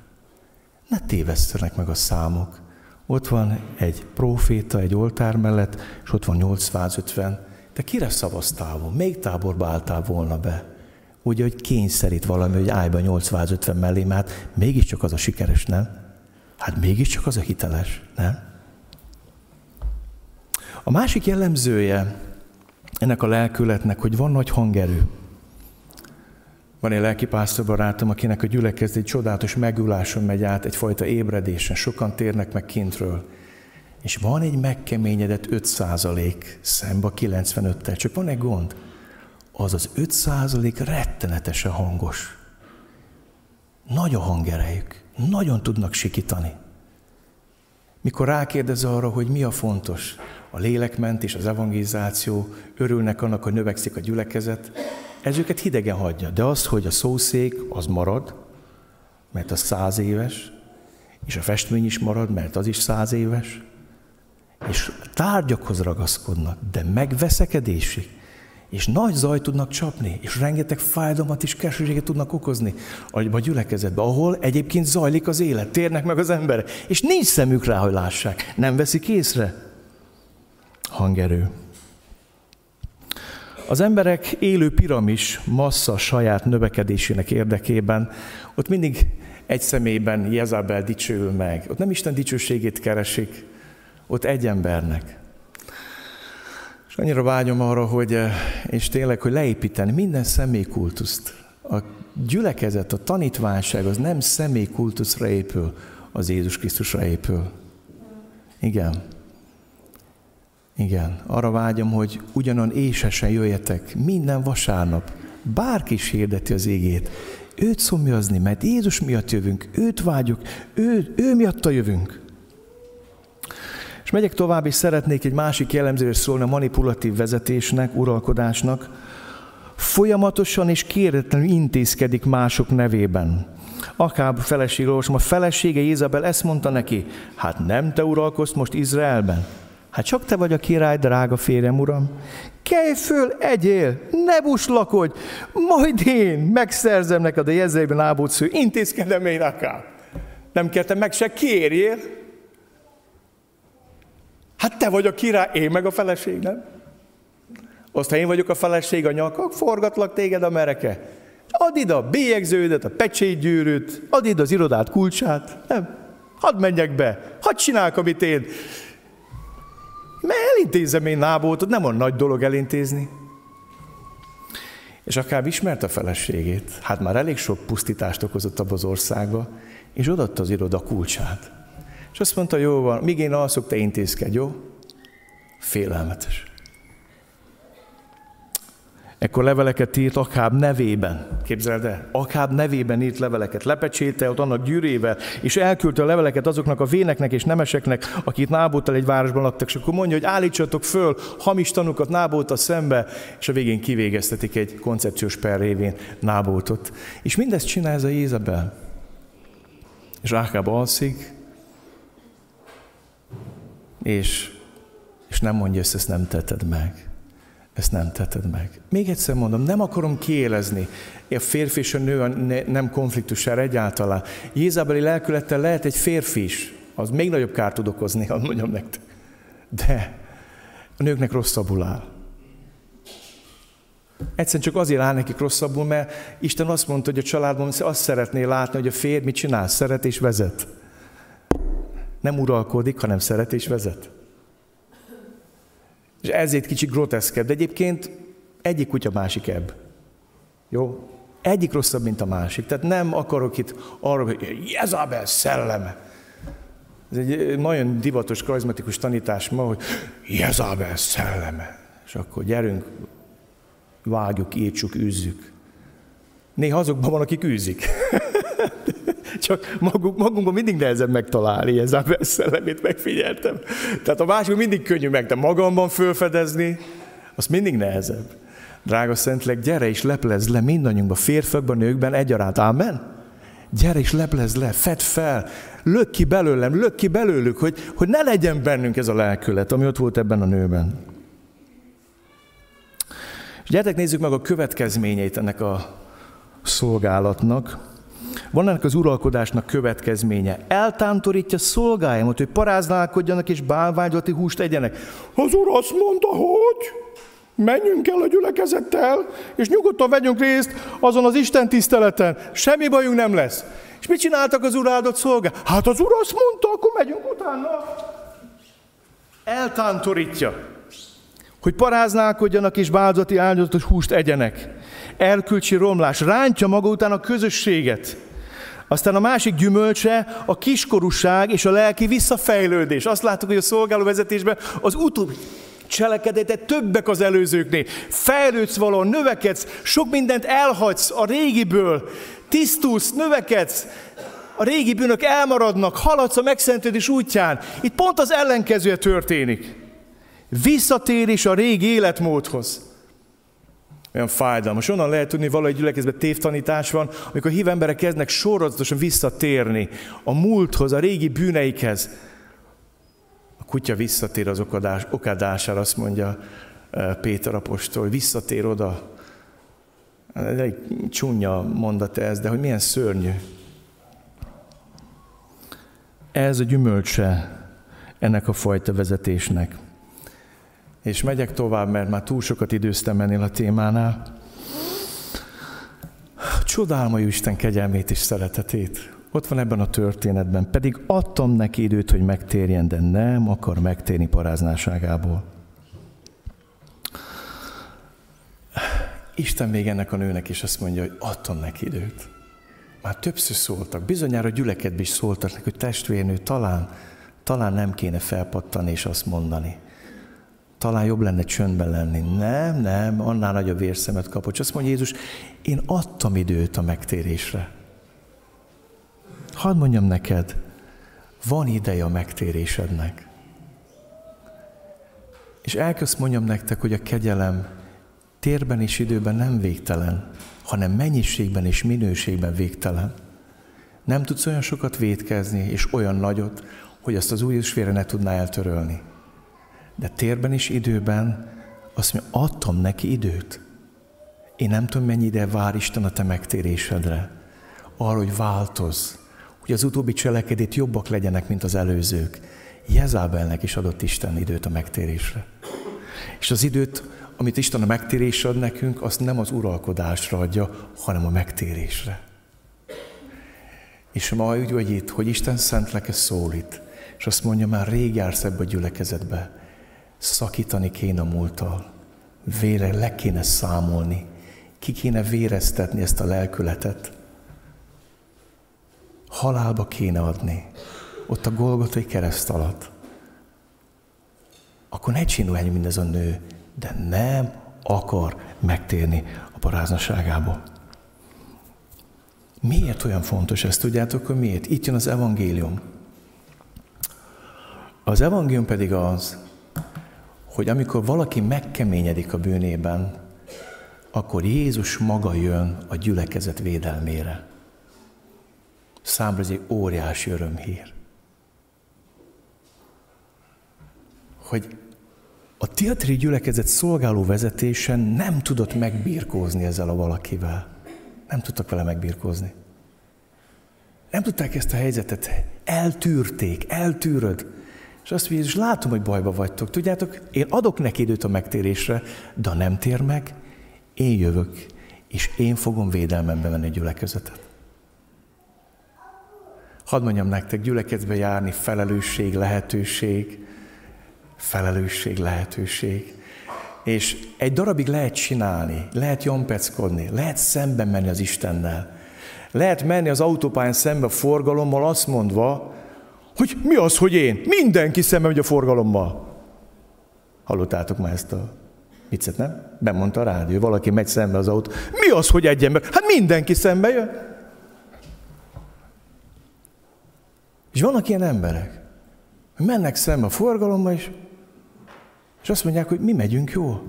Ne tévesztenek meg a számok. Ott van egy proféta egy oltár mellett, és ott van 850. Te kire szavaztál volna? Még táborba álltál volna be? Ugye, hogy kényszerít valami, hogy állj be 850 mellé, mert hát mégiscsak az a sikeres, nem? Hát mégiscsak az a hiteles, nem? A másik jellemzője ennek a lelkületnek, hogy van nagy hangerő. Van egy lelkipásztor barátom, akinek a gyülekezet egy csodálatos megüláson megy át, egyfajta ébredésen, sokan térnek meg kintről. És van egy megkeményedett 5 százalék szembe a 95-tel, csak van egy gond. Az az 5 százalék rettenetesen hangos. Nagy a hangerejük, nagyon tudnak sikítani. Mikor rákérdez arra, hogy mi a fontos, a lélekment és az evangelizáció, örülnek annak, hogy növekszik a gyülekezet, ez őket hidegen hagyja. De az, hogy a szószék az marad, mert az száz éves, és a festmény is marad, mert az is száz éves, és tárgyakhoz ragaszkodnak, de megveszekedésig, és nagy zaj tudnak csapni, és rengeteg fájdalmat és keserűséget tudnak okozni a gyülekezetbe, ahol egyébként zajlik az élet, térnek meg az emberek, és nincs szemük rá, hogy lássák, nem veszik észre. Hangerő. Az emberek élő piramis massza saját növekedésének érdekében, ott mindig egy személyben Jezabel dicsőül meg. Ott nem Isten dicsőségét keresik, ott egy embernek. És annyira vágyom arra, hogy, eh, és tényleg, hogy leépíteni minden személykultuszt. A gyülekezet, a tanítványság az nem személykultuszra épül, az Jézus Krisztusra épül. Igen. Igen, arra vágyom, hogy ugyanan ésesen jöjjetek minden vasárnap. Bárki is hirdeti az égét. Őt szomjazni, mert Jézus miatt jövünk, őt vágyjuk, ő, ő miatta jövünk. És megyek tovább, és szeretnék egy másik jellemzőről szólni a manipulatív vezetésnek, uralkodásnak. Folyamatosan és kéretlenül intézkedik mások nevében. Akáb feleség, olvasom, a felesége Izabel ezt mondta neki, hát nem te uralkozz most Izraelben? Hát csak te vagy a király, drága férjem, uram. Kelj föl, egyél, ne buslakodj, majd én megszerzem neked a jezreiben ábót sző, intézkedem én akár. Nem kértem meg se kérjél. Hát te vagy a király, én meg a feleség, nem? Azt, ha én vagyok a feleség, a nyakak, forgatlak téged a mereke. Add ide a bélyegződet, a pecsétgyűrűt, add ide az irodát kulcsát. Nem. Hadd menjek be, hadd csinálok, amit én. Mert elintézem én nábótot, nem olyan nagy dolog elintézni. És akár ismert a feleségét, hát már elég sok pusztítást okozott abba az országba, és odaadta az iroda kulcsát. És azt mondta, jó van, míg én alszok, te intézkedj, jó? Félelmetes. Ekkor leveleket írt Akáb nevében. Képzeld el, Akáb nevében írt leveleket, ott annak gyűrével, és elküldte a leveleket azoknak a véneknek és nemeseknek, akik Nábóttal egy városban laktak, és akkor mondja, hogy állítsatok föl hamis tanukat Nábóttal szembe, és a végén kivégeztetik egy koncepciós per révén Nábótot. És mindezt csinál ez a Jézabel. És Akáb alszik, és, és nem mondja, ezt, ezt nem tetted meg. Ezt nem tetted meg. Még egyszer mondom, nem akarom kiélezni. A férfi és a nő nem konfliktusára egyáltalán. Jézabeli lelkülettel lehet egy férfi is. Az még nagyobb kárt tud okozni, ha mondjam nektek. De a nőknek rosszabbul áll. Egyszerűen csak azért áll nekik rosszabbul, mert Isten azt mondta, hogy a családban azt szeretné látni, hogy a férj mit csinál, szeret és vezet. Nem uralkodik, hanem szeret és vezet. És ezért kicsit groteszkebb, de egyébként egyik kutya másik ebb. Jó? Egyik rosszabb, mint a másik. Tehát nem akarok itt arra, hogy Jezabel szelleme. Ez egy nagyon divatos, karizmatikus tanítás ma, hogy Jezabel szelleme. És akkor gyerünk, vágjuk, írtsuk, űzzük. Néha azokban van, akik űzik. Csak magunk, magunkban mindig nehezebb megtalálni ez a szellemét, megfigyeltem. Tehát a másik mindig könnyű meg, de magamban fölfedezni, az mindig nehezebb. Drága Szentlek, gyere és leplezd le mindannyiunkban, férfiakban, nőkben egyaránt. Amen? Gyere és leplezd le, fedd fel, lök ki belőlem, lök ki belőlük, hogy, hogy ne legyen bennünk ez a lelkület, ami ott volt ebben a nőben. És gyertek nézzük meg a következményeit ennek a szolgálatnak. Van ennek az uralkodásnak következménye. Eltántorítja szolgáimat, hogy paráználkodjanak és bálványolati húst egyenek. Az úr azt mondta, hogy menjünk el a gyülekezettel, és nyugodtan vegyünk részt azon az Isten tiszteleten. Semmi bajunk nem lesz. És mit csináltak az úr áldott? Hát az úr azt mondta, akkor megyünk utána. Eltántorítja, hogy paráználkodjanak és bálzati áldozatos húst egyenek. Elkülcsi romlás, rántja maga után a közösséget. Aztán a másik gyümölcse a kiskorúság és a lelki visszafejlődés. Azt láttuk, hogy a szolgáló vezetésben az utóbbi cselekedetet többek az előzőknél. Fejlődsz valahol, növekedsz, sok mindent elhagysz a régiből, tisztulsz, növekedsz, a régi bűnök elmaradnak, haladsz a megszentődés útján. Itt pont az ellenkezője történik. Visszatérés a régi életmódhoz olyan fájdalmas. Onnan lehet tudni, hogy valahogy gyülekezben tévtanítás van, amikor hív emberek kezdnek sorozatosan visszatérni a múlthoz, a régi bűneikhez. A kutya visszatér az okadás, okadására, azt mondja e, Péter apostol, visszatér oda. Egy csúnya mondat ez, de hogy milyen szörnyű. Ez a gyümölcse ennek a fajta vezetésnek. És megyek tovább, mert már túl sokat időztem ennél a témánál. Csodálom Isten kegyelmét és szeretetét. Ott van ebben a történetben. Pedig adtam neki időt, hogy megtérjen, de nem akar megtérni paráznáságából. Isten még ennek a nőnek is azt mondja, hogy adtam neki időt. Már többször szóltak, bizonyára gyülekedbe is szóltak neki, hogy testvérnő, talán, talán nem kéne felpattani és azt mondani talán jobb lenne csöndben lenni. Nem, nem, annál nagyobb vérszemet kapott. És azt mondja Jézus, én adtam időt a megtérésre. Hadd mondjam neked, van ideje a megtérésednek. És elközt mondjam nektek, hogy a kegyelem térben és időben nem végtelen, hanem mennyiségben és minőségben végtelen. Nem tudsz olyan sokat védkezni, és olyan nagyot, hogy azt az új félre ne tudná eltörölni. De térben és időben azt mondja, adtam neki időt. Én nem tudom, mennyi ide vár Isten a te megtérésedre. Arra, hogy változ, hogy az utóbbi cselekedét jobbak legyenek, mint az előzők. Jezábelnek is adott Isten időt a megtérésre. És az időt, amit Isten a megtérésre ad nekünk, azt nem az uralkodásra adja, hanem a megtérésre. És ma úgy vagy itt, hogy Isten szent leke szólít, és azt mondja, már rég jársz ebbe a gyülekezetbe, szakítani kéne a múlttal, vére le kéne számolni, ki kéne véreztetni ezt a lelkületet, halálba kéne adni, ott a Golgotai kereszt alatt. Akkor ne csinálj, mint ez a nő, de nem akar megtérni a paráznaságából. Miért olyan fontos ezt? Tudjátok, hogy miért? Itt jön az evangélium. Az evangélium pedig az, hogy amikor valaki megkeményedik a bűnében, akkor Jézus maga jön a gyülekezet védelmére. Számra ez egy óriási örömhír. Hogy a teatri gyülekezet szolgáló vezetésen nem tudott megbírkózni ezzel a valakivel. Nem tudtak vele megbírkózni. Nem tudták ezt a helyzetet. Eltűrték, eltűröd. És azt mondja, és látom, hogy bajba vagytok. Tudjátok, én adok neki időt a megtérésre, de ha nem tér meg, én jövök, és én fogom védelmembe venni a gyülekezetet. Hadd mondjam nektek, gyülekezetbe járni felelősség, lehetőség, felelősség, lehetőség. És egy darabig lehet csinálni, lehet jompeckodni, lehet szemben menni az Istennel. Lehet menni az autópályán szembe a forgalommal, azt mondva, hogy mi az, hogy én? Mindenki szembe megy a forgalommal. Hallottátok már ezt a viccet, nem? Bemondta a rádió, valaki megy szembe az autó. Mi az, hogy egy ember? Hát mindenki szembe jön. És vannak ilyen emberek, hogy mennek szembe a forgalomba, és, és azt mondják, hogy mi megyünk jól.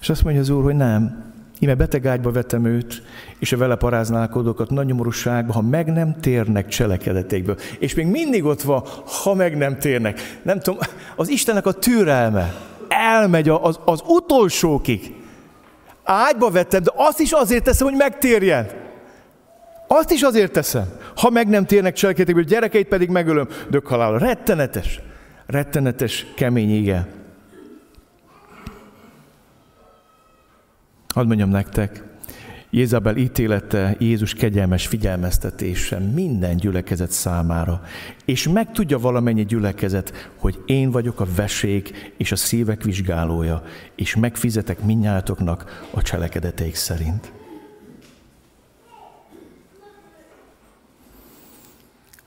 És azt mondja az Úr, hogy nem. Íme beteg ágyba vetem őt, és a vele paráználkodókat nagy nyomorúságba, ha meg nem térnek cselekedetékből. És még mindig ott van, ha meg nem térnek. Nem tudom, az Istennek a türelme elmegy az, az utolsókig. Ágyba vettem, de azt is azért teszem, hogy megtérjen. Azt is azért teszem. Ha meg nem térnek cselekedetékből, gyerekeit pedig megölöm, dök halál. Rettenetes, rettenetes, kemény igen. Hadd mondjam nektek, Jézabel ítélete, Jézus kegyelmes figyelmeztetése minden gyülekezet számára. És meg tudja valamennyi gyülekezet, hogy én vagyok a vesék és a szívek vizsgálója, és megfizetek minnyátoknak a cselekedeteik szerint.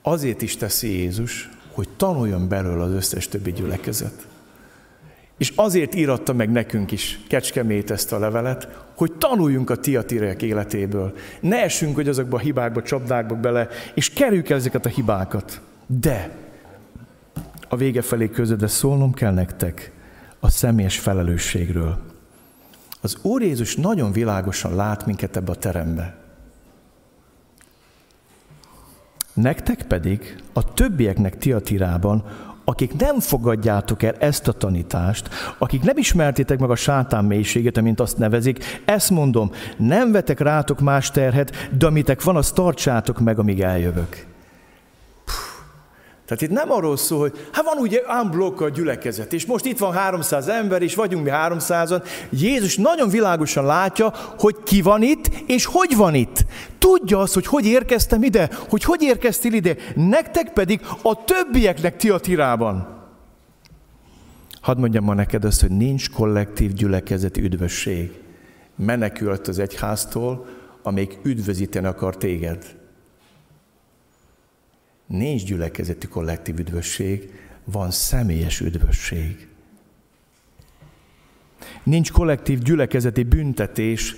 Azért is teszi Jézus, hogy tanuljon belőle az összes többi gyülekezet. És azért íratta meg nekünk is Kecskemét ezt a levelet, hogy tanuljunk a tiatirek életéből. Ne essünk, hogy azokba a hibákba, csapdákba bele, és kerüljük el ezeket a hibákat. De a vége felé közöde szólnom kell nektek a személyes felelősségről. Az Úr Jézus nagyon világosan lát minket ebbe a terembe. Nektek pedig, a többieknek Tiatirában akik nem fogadjátok el ezt a tanítást, akik nem ismertétek meg a sátán mélységét, amint azt nevezik, ezt mondom, nem vetek rátok más terhet, de amitek van, azt tartsátok meg, amíg eljövök. Tehát itt nem arról szól, hogy hát van ugye unblock a gyülekezet, és most itt van 300 ember, és vagyunk mi 300-an. Jézus nagyon világosan látja, hogy ki van itt, és hogy van itt. Tudja azt, hogy hogy érkeztem ide, hogy hogy érkeztél ide. Nektek pedig a többieknek tirában. Hadd mondjam ma neked azt, hogy nincs kollektív gyülekezeti üdvösség. Menekült az egyháztól, amelyik üdvözíteni akar téged. Nincs gyülekezeti kollektív üdvösség, van személyes üdvösség. nincs kollektív gyülekezeti büntetés,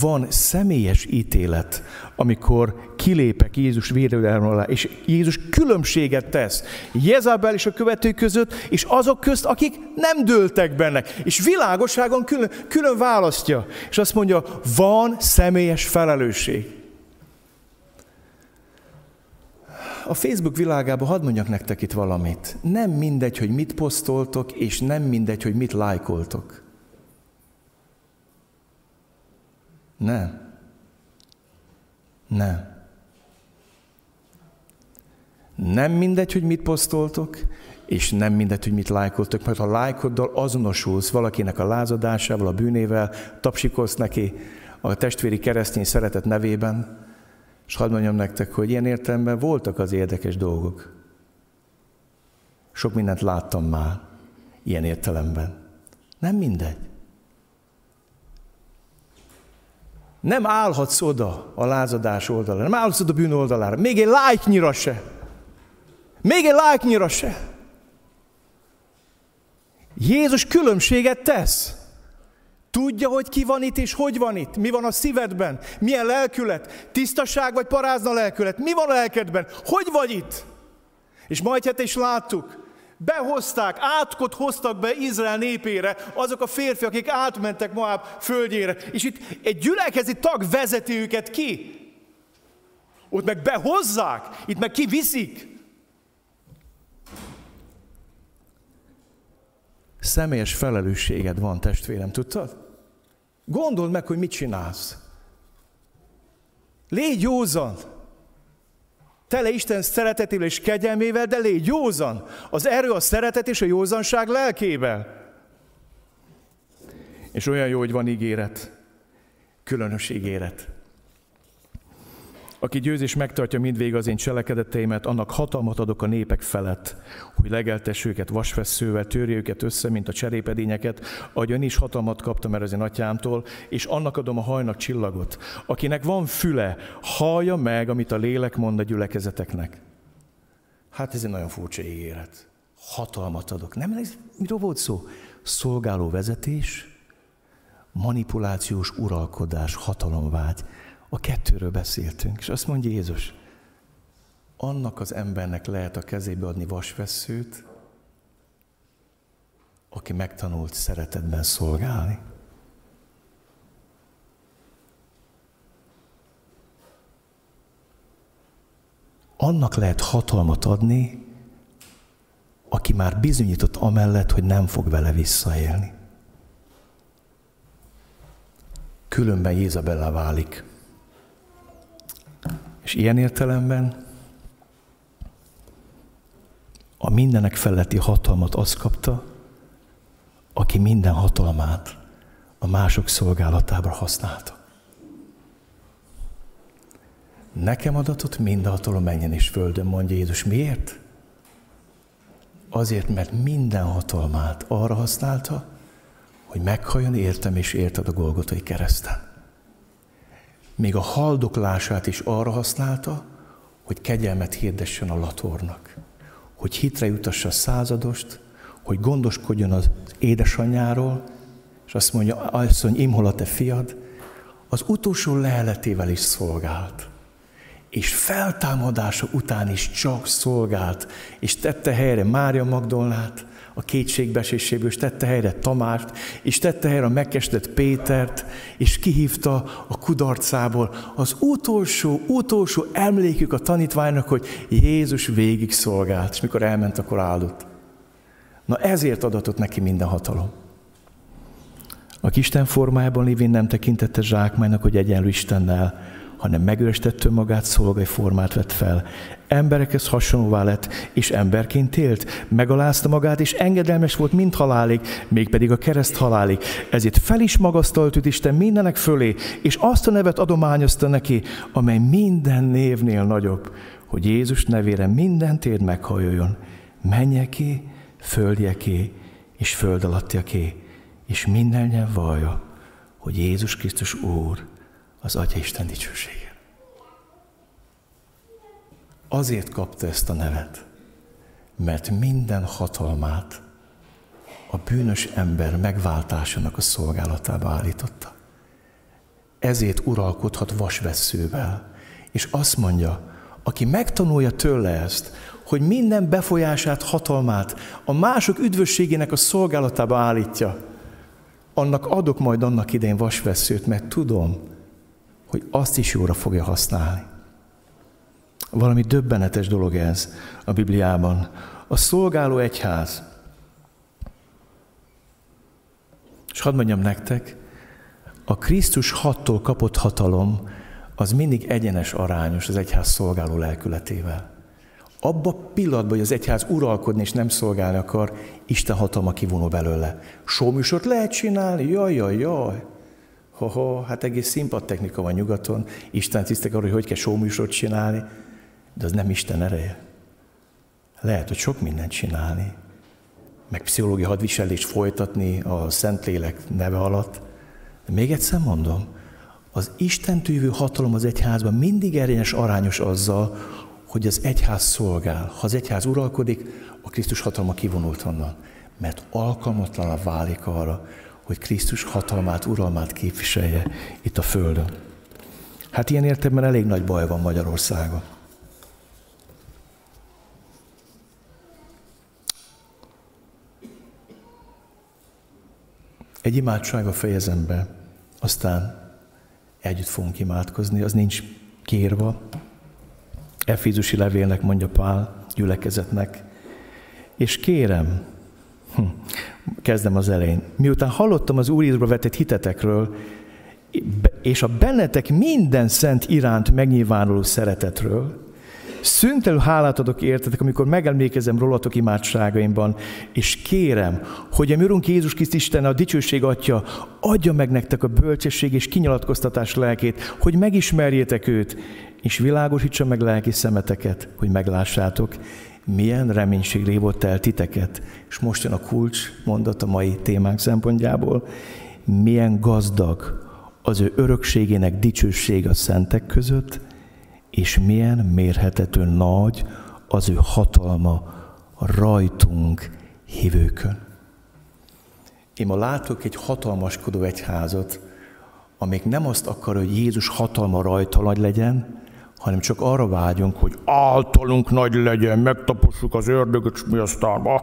van személyes ítélet, amikor kilépek Jézus védelem alá, és Jézus különbséget tesz Jezabel és a követők között, és azok közt, akik nem dőltek benne. És világosságon külön, külön választja. És azt mondja, van személyes felelősség. A Facebook világában hadd mondjak nektek itt valamit. Nem mindegy, hogy mit posztoltok, és nem mindegy, hogy mit lájkoltok. Nem. Nem. Nem mindegy, hogy mit posztoltok, és nem mindegy, hogy mit lájkoltok, mert ha lájkoddal azonosulsz valakinek a lázadásával, a bűnével, tapsikolsz neki a testvéri keresztény szeretet nevében, és hadd mondjam nektek, hogy ilyen értelemben voltak az érdekes dolgok. Sok mindent láttam már ilyen értelemben. Nem mindegy. Nem állhatsz oda a lázadás oldalára, nem állhatsz oda a bűn oldalára, még egy lájknyira se. Még egy lájknyira se. Jézus különbséget tesz. Tudja, hogy ki van itt és hogy van itt, mi van a szívedben, milyen lelkület, tisztaság vagy parázna lelkület, mi van a lelkedben, hogy vagy itt. És majd hát is láttuk, behozták, átkot hoztak be Izrael népére azok a férfiak, akik átmentek Moab földjére, és itt egy gyülekezeti tag vezeti őket ki. Ott meg behozzák, itt meg kiviszik. Személyes felelősséged van, testvérem, tudtad? Gondold meg, hogy mit csinálsz. Légy józan. Tele Isten szeretetével és kegyelmével, de légy józan. Az erő, a szeretet és a józanság lelkével. És olyan jó, hogy van ígéret. Különös ígéret. Aki győz és megtartja mindvég az én cselekedeteimet, annak hatalmat adok a népek felett, hogy legeltess őket vasfeszővel, törje őket össze, mint a cserépedényeket, ahogy ön is hatalmat kaptam el az én atyámtól, és annak adom a hajnak csillagot. Akinek van füle, hallja meg, amit a lélek mond a gyülekezeteknek. Hát ez egy nagyon furcsa ígéret. Hatalmat adok. Nem, ez miről volt szó? Szolgáló vezetés, manipulációs uralkodás, hatalomvágy. A kettőről beszéltünk, és azt mondja Jézus, annak az embernek lehet a kezébe adni vasveszőt, aki megtanult szeretetben szolgálni. Annak lehet hatalmat adni, aki már bizonyított amellett, hogy nem fog vele visszaélni. Különben Jézabella válik. És ilyen értelemben a mindenek feletti hatalmat az kapta, aki minden hatalmát a mások szolgálatára használta. Nekem adatot mind a hatalom menjen és földön, mondja Jézus. Miért? Azért, mert minden hatalmát arra használta, hogy meghalljon értem és érted a Golgotai kereszten még a haldoklását is arra használta, hogy kegyelmet hirdessen a latornak, hogy hitre jutassa a századost, hogy gondoskodjon az édesanyjáról, és azt mondja, asszony, imhol a te fiad, az utolsó leheletével is szolgált. És feltámadása után is csak szolgált, és tette helyre Mária Magdolnát, a kétségbeséséből, és tette helyre Tamást, és tette helyre a megkesdett Pétert, és kihívta a kudarcából az utolsó, utolsó emlékük a tanítványnak, hogy Jézus végig szolgált, és mikor elment, akkor áldott. Na ezért adatott neki minden hatalom. A Isten formájában lévén nem tekintette zsákmánynak, hogy egyenlő Istennel, hanem megörestett magát, szolgai formát vett fel. Emberekhez hasonlóvá lett, és emberként élt. Megalázta magát, és engedelmes volt mind halálig, mégpedig a kereszt halálig. Ezért fel is magasztalt őt Isten mindenek fölé, és azt a nevet adományozta neki, amely minden névnél nagyobb, hogy Jézus nevére minden térd meghajoljon. Mennyeké, földjeké és föld alattiaké, és minden nyelv vallja, hogy Jézus Krisztus Úr, az Atya Isten dicsősége. Azért kapta ezt a nevet, mert minden hatalmát a bűnös ember megváltásának a szolgálatába állította. Ezért uralkodhat vasvesszővel. És azt mondja, aki megtanulja tőle ezt, hogy minden befolyását, hatalmát a mások üdvösségének a szolgálatába állítja, annak adok majd annak idején vasveszőt, mert tudom, hogy azt is jóra fogja használni. Valami döbbenetes dolog ez a Bibliában. A szolgáló egyház. És hadd mondjam nektek, a Krisztus hattól kapott hatalom az mindig egyenes arányos az egyház szolgáló lelkületével. Abba a pillanatban, hogy az egyház uralkodni és nem szolgálni akar, Isten hatalma kivonul belőle. Sóműsort lehet csinálni? Jaj, jaj, jaj. Ha-ha, hát egész technika van nyugaton. Isten tisztek arra, hogy hogy kell sóműsort csinálni, de az nem Isten ereje. Lehet, hogy sok mindent csinálni, meg pszichológiai hadviselést folytatni a Szentlélek neve alatt. De még egyszer mondom, az Isten tűvő hatalom az egyházban mindig erényes arányos azzal, hogy az egyház szolgál. Ha az egyház uralkodik, a Krisztus hatalma kivonult onnan. Mert alkalmatlan válik arra, hogy Krisztus hatalmát, uralmát képviselje itt a Földön. Hát ilyen értelemben elég nagy baj van Magyarországon. Egy imádsága fejezem be, aztán együtt fogunk imádkozni, az nincs kérva. Efézusi levélnek mondja Pál gyülekezetnek. És kérem, hm, kezdem az elején, miután hallottam az Úr Jézusba vetett hitetekről, és a bennetek minden szent iránt megnyilvánuló szeretetről, Szüntelő hálát adok értetek, amikor megemlékezem rólatok imádságaimban, és kérem, hogy a mi Urunk Jézus Krisztus Isten, a dicsőség Atya, adja meg nektek a bölcsesség és kinyilatkoztatás lelkét, hogy megismerjétek őt, és világosítsa meg lelki szemeteket, hogy meglássátok, milyen reménység révott el titeket. És most jön a kulcs mondat a mai témánk szempontjából. Milyen gazdag az ő örökségének dicsőség a szentek között, és milyen mérhetető nagy az ő hatalma rajtunk hívőkön. Én ma látok egy hatalmaskodó egyházat, amik nem azt akar, hogy Jézus hatalma rajta nagy legyen, hanem csak arra vágyunk, hogy általunk nagy legyen, megtapossuk az ördögöt, és mi aztán ma.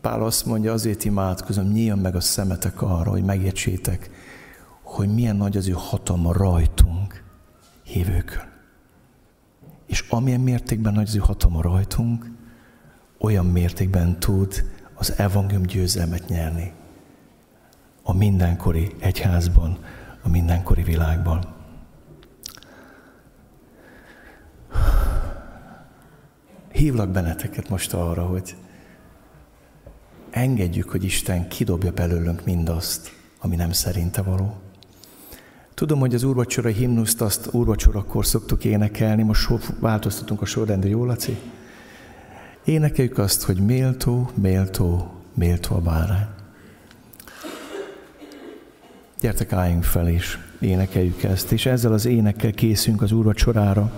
Pál azt mondja, azért imádkozom, nyíljon meg a szemetek arra, hogy megértsétek, hogy milyen nagy az ő hatalma rajtunk hívőkön. És amilyen mértékben nagy az ő hatalma rajtunk, olyan mértékben tud az evangélium győzelmet nyerni a mindenkori egyházban, a mindenkori világban. Hívlak benneteket most arra, hogy engedjük, hogy Isten kidobja belőlünk mindazt, ami nem szerinte való. Tudom, hogy az úrvacsora himnuszt azt úrvacsorakor szoktuk énekelni, most so, változtatunk a sorrendű, jó Laci? Énekeljük azt, hogy méltó, méltó, méltó a bárány. Gyertek, álljunk fel és énekeljük ezt, és ezzel az énekkel készünk az úrvacsorára.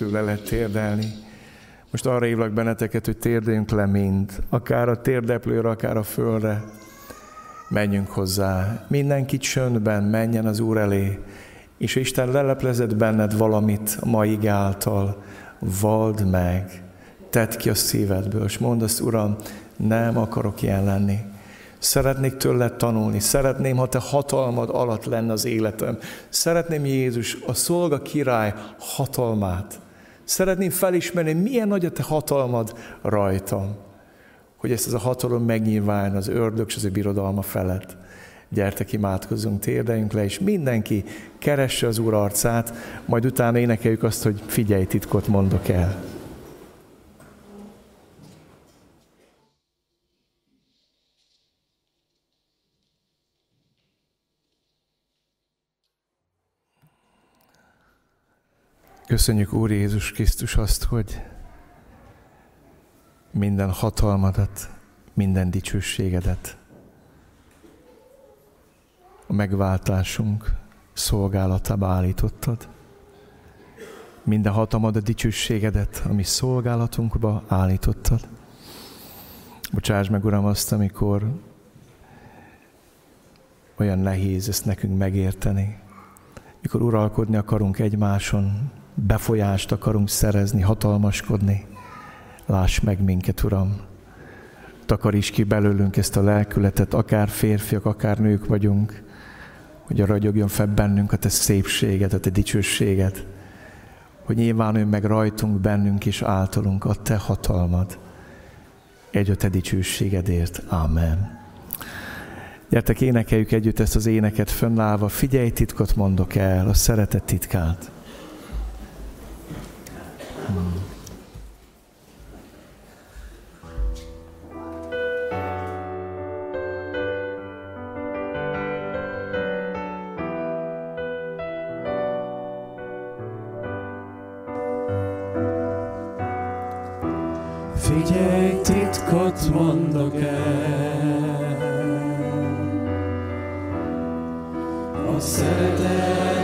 Térdeplő, le lehet térdelni. Most arra hívlak benneteket, hogy térdeljünk le mind, akár a térdeplőre, akár a földre. Menjünk hozzá. Mindenki csöndben menjen az Úr elé, és Isten leleplezett benned valamit a mai által. Vald meg, tedd ki a szívedből, és mondd azt, Uram, nem akarok ilyen lenni. Szeretnék tőled tanulni, szeretném, ha te hatalmad alatt lenne az életem. Szeretném Jézus, a szolga király hatalmát. Szeretném felismerni, milyen nagy a te hatalmad rajtam. Hogy ezt az a hatalom megnyilván az ördög és az ő birodalma felett. Gyertek, imádkozzunk, térdeljünk le, és mindenki keresse az Úr arcát, majd utána énekeljük azt, hogy figyelj, titkot mondok el. Köszönjük Úr Jézus Krisztus azt, hogy minden hatalmadat, minden dicsőségedet a megváltásunk szolgálatába állítottad. Minden hatalmad a dicsőségedet, ami szolgálatunkba állítottad. Bocsáss meg, Uram, azt, amikor olyan nehéz ezt nekünk megérteni, mikor uralkodni akarunk egymáson, befolyást akarunk szerezni, hatalmaskodni. Láss meg minket, Uram. Takaríts ki belőlünk ezt a lelkületet, akár férfiak, akár nők vagyunk, hogy ragyogjon fel bennünk a Te szépséget, a Te dicsőséget, hogy nyilvánuljon meg rajtunk, bennünk és általunk a Te hatalmad. Egy a Te dicsőségedért. Amen. Gyertek, énekeljük együtt ezt az éneket fönnállva. Figyelj, titkot mondok el, a szeretet titkát. Figyelj, titkot mondok el, a szeretet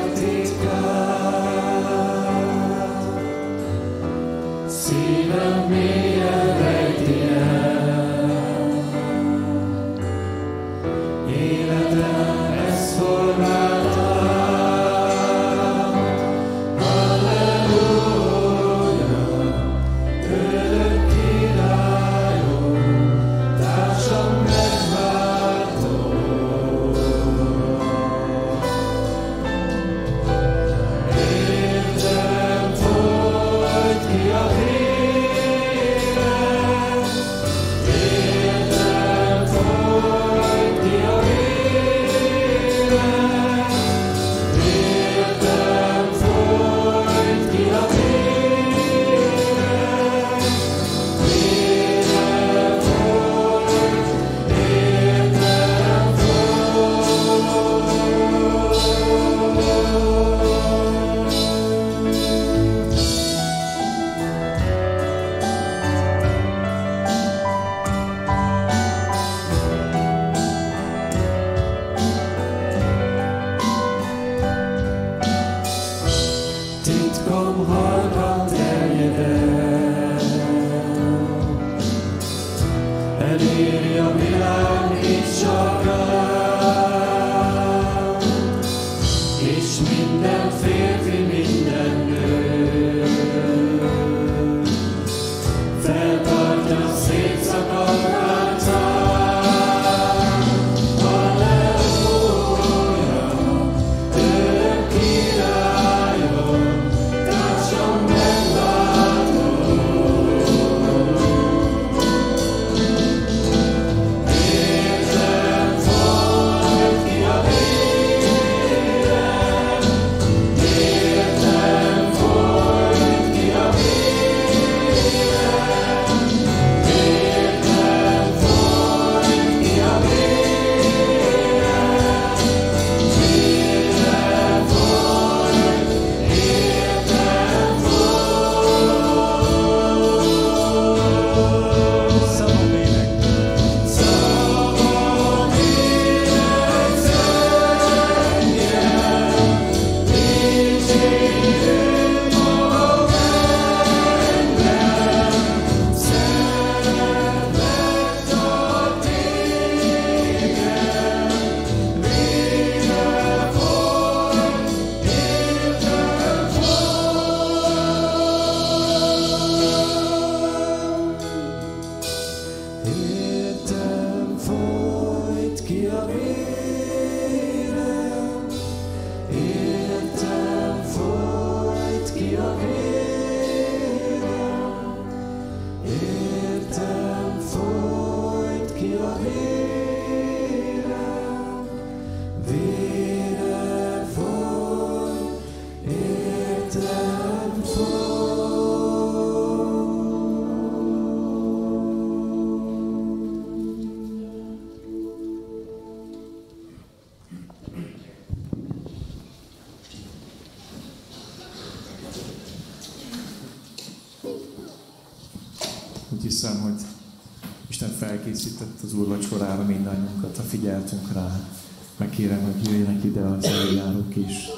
figyeltünk rá. Megkérem, hogy jöjjenek ide az eljárók, és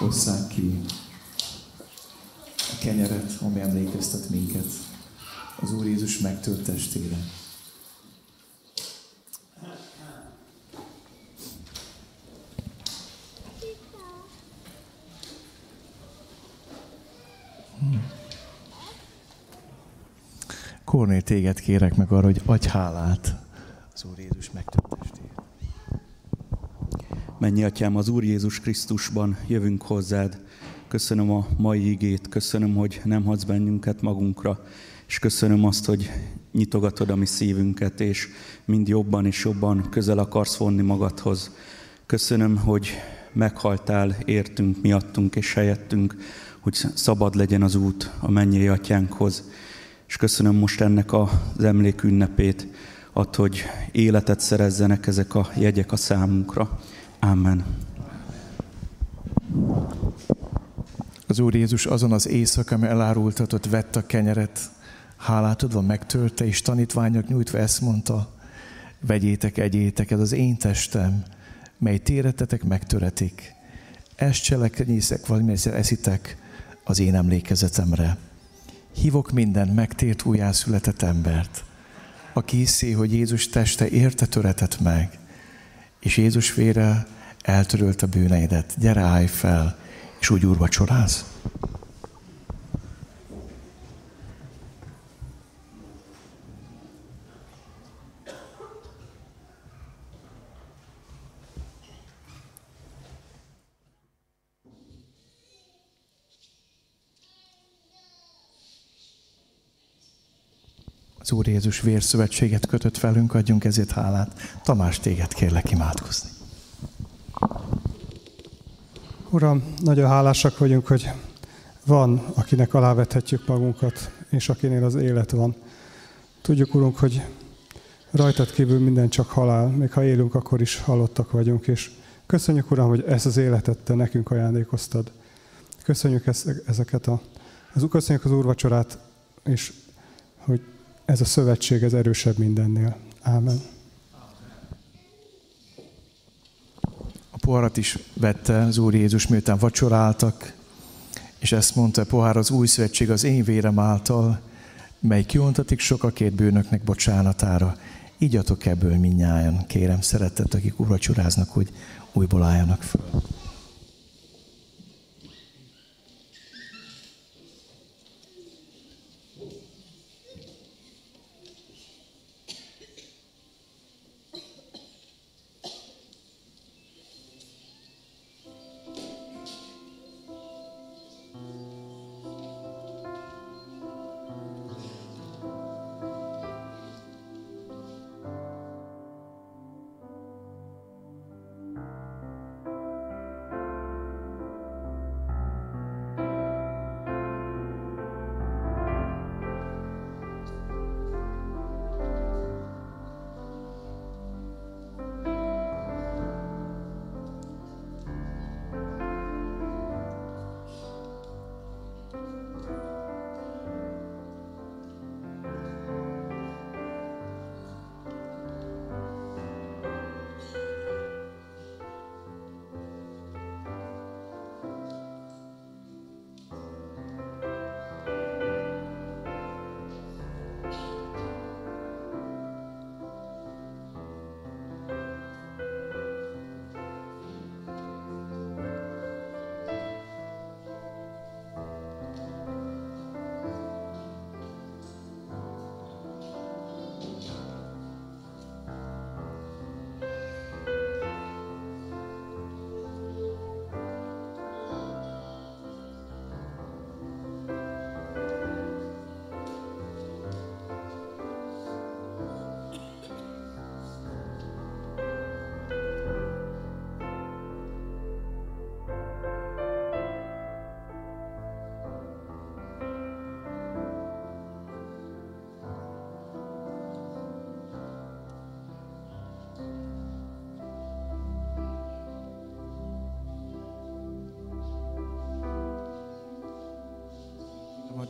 osszák ki a kenyeret, ami emlékeztet minket az Úr Jézus megtölt testére. Kornél, téged kérek meg arra, hogy adj hálát az Úr Jézus megtölt testére. Mennyi atyám, az Úr Jézus Krisztusban jövünk hozzád. Köszönöm a mai igét, köszönöm, hogy nem hagysz bennünket magunkra, és köszönöm azt, hogy nyitogatod a mi szívünket, és mind jobban és jobban közel akarsz vonni magadhoz. Köszönöm, hogy meghaltál, értünk, miattunk és helyettünk, hogy szabad legyen az út a mennyei atyánkhoz. És köszönöm most ennek az emlék ünnepét, att, hogy életet szerezzenek ezek a jegyek a számunkra. Amen. Az Úr Jézus azon az éjszaka, ami elárultatott, vett a kenyeret, hálát adva megtörte, és tanítványok nyújtva ezt mondta, vegyétek, egyétek, ez az én testem, mely téretetek megtöretik. Ezt cselekedjétek, valamilyen eszitek az én emlékezetemre. Hívok minden megtért újjászületett embert, aki hiszi, hogy Jézus teste érte töretett meg, és Jézus vére eltörölt a bűneidet. Gyere, állj fel, és úgy úrvacsoráz. Az Úr Jézus vérszövetséget kötött velünk, adjunk ezért hálát. Tamás, téged kérlek imádkozni. Uram, nagyon hálásak vagyunk, hogy van, akinek alávethetjük magunkat, és akinél az élet van. Tudjuk, Urunk, hogy rajtad kívül minden csak halál, még ha élünk, akkor is halottak vagyunk, és köszönjük, Uram, hogy ezt az életet Te nekünk ajándékoztad. Köszönjük ezeket a, az, köszönjük az úrvacsorát, és hogy ez a szövetség ez erősebb mindennél. Ámen. Poharat is vette az Úr Jézus, miután vacsoráltak, és ezt mondta, pohár az új szövetség az én vérem által, mely kiontatik sokakét bűnöknek bocsánatára. Igyatok ebből minnyáján, kérem, szeretett, akik urvacsoráznak, hogy újból álljanak fel.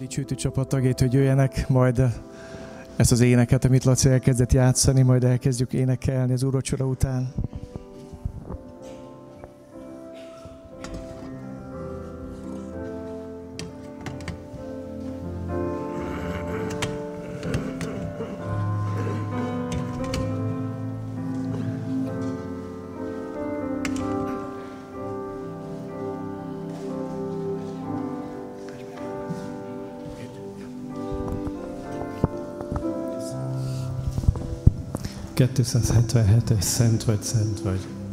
Dicsőtű csapat tagjait, hogy jöjjenek majd ezt az éneket, amit Laci elkezdett játszani, majd elkezdjük énekelni az úrocsora után. Es Szent vagy, Szent vagy.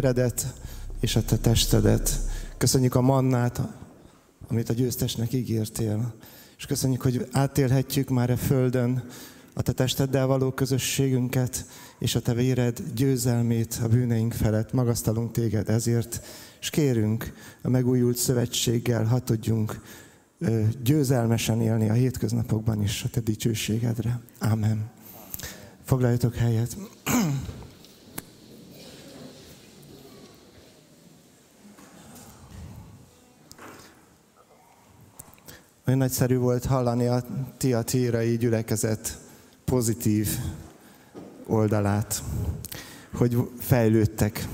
Véredet és a te testedet. Köszönjük a mannát, amit a győztesnek ígértél. És köszönjük, hogy átélhetjük már a földön a te testeddel való közösségünket, és a te véred győzelmét a bűneink felett. Magasztalunk téged ezért, és kérünk a megújult szövetséggel, ha tudjunk győzelmesen élni a hétköznapokban is a te dicsőségedre. Amen. Foglaljatok helyet. Olyan nagyszerű volt hallani a tiatírai gyülekezet pozitív oldalát, hogy fejlődtek,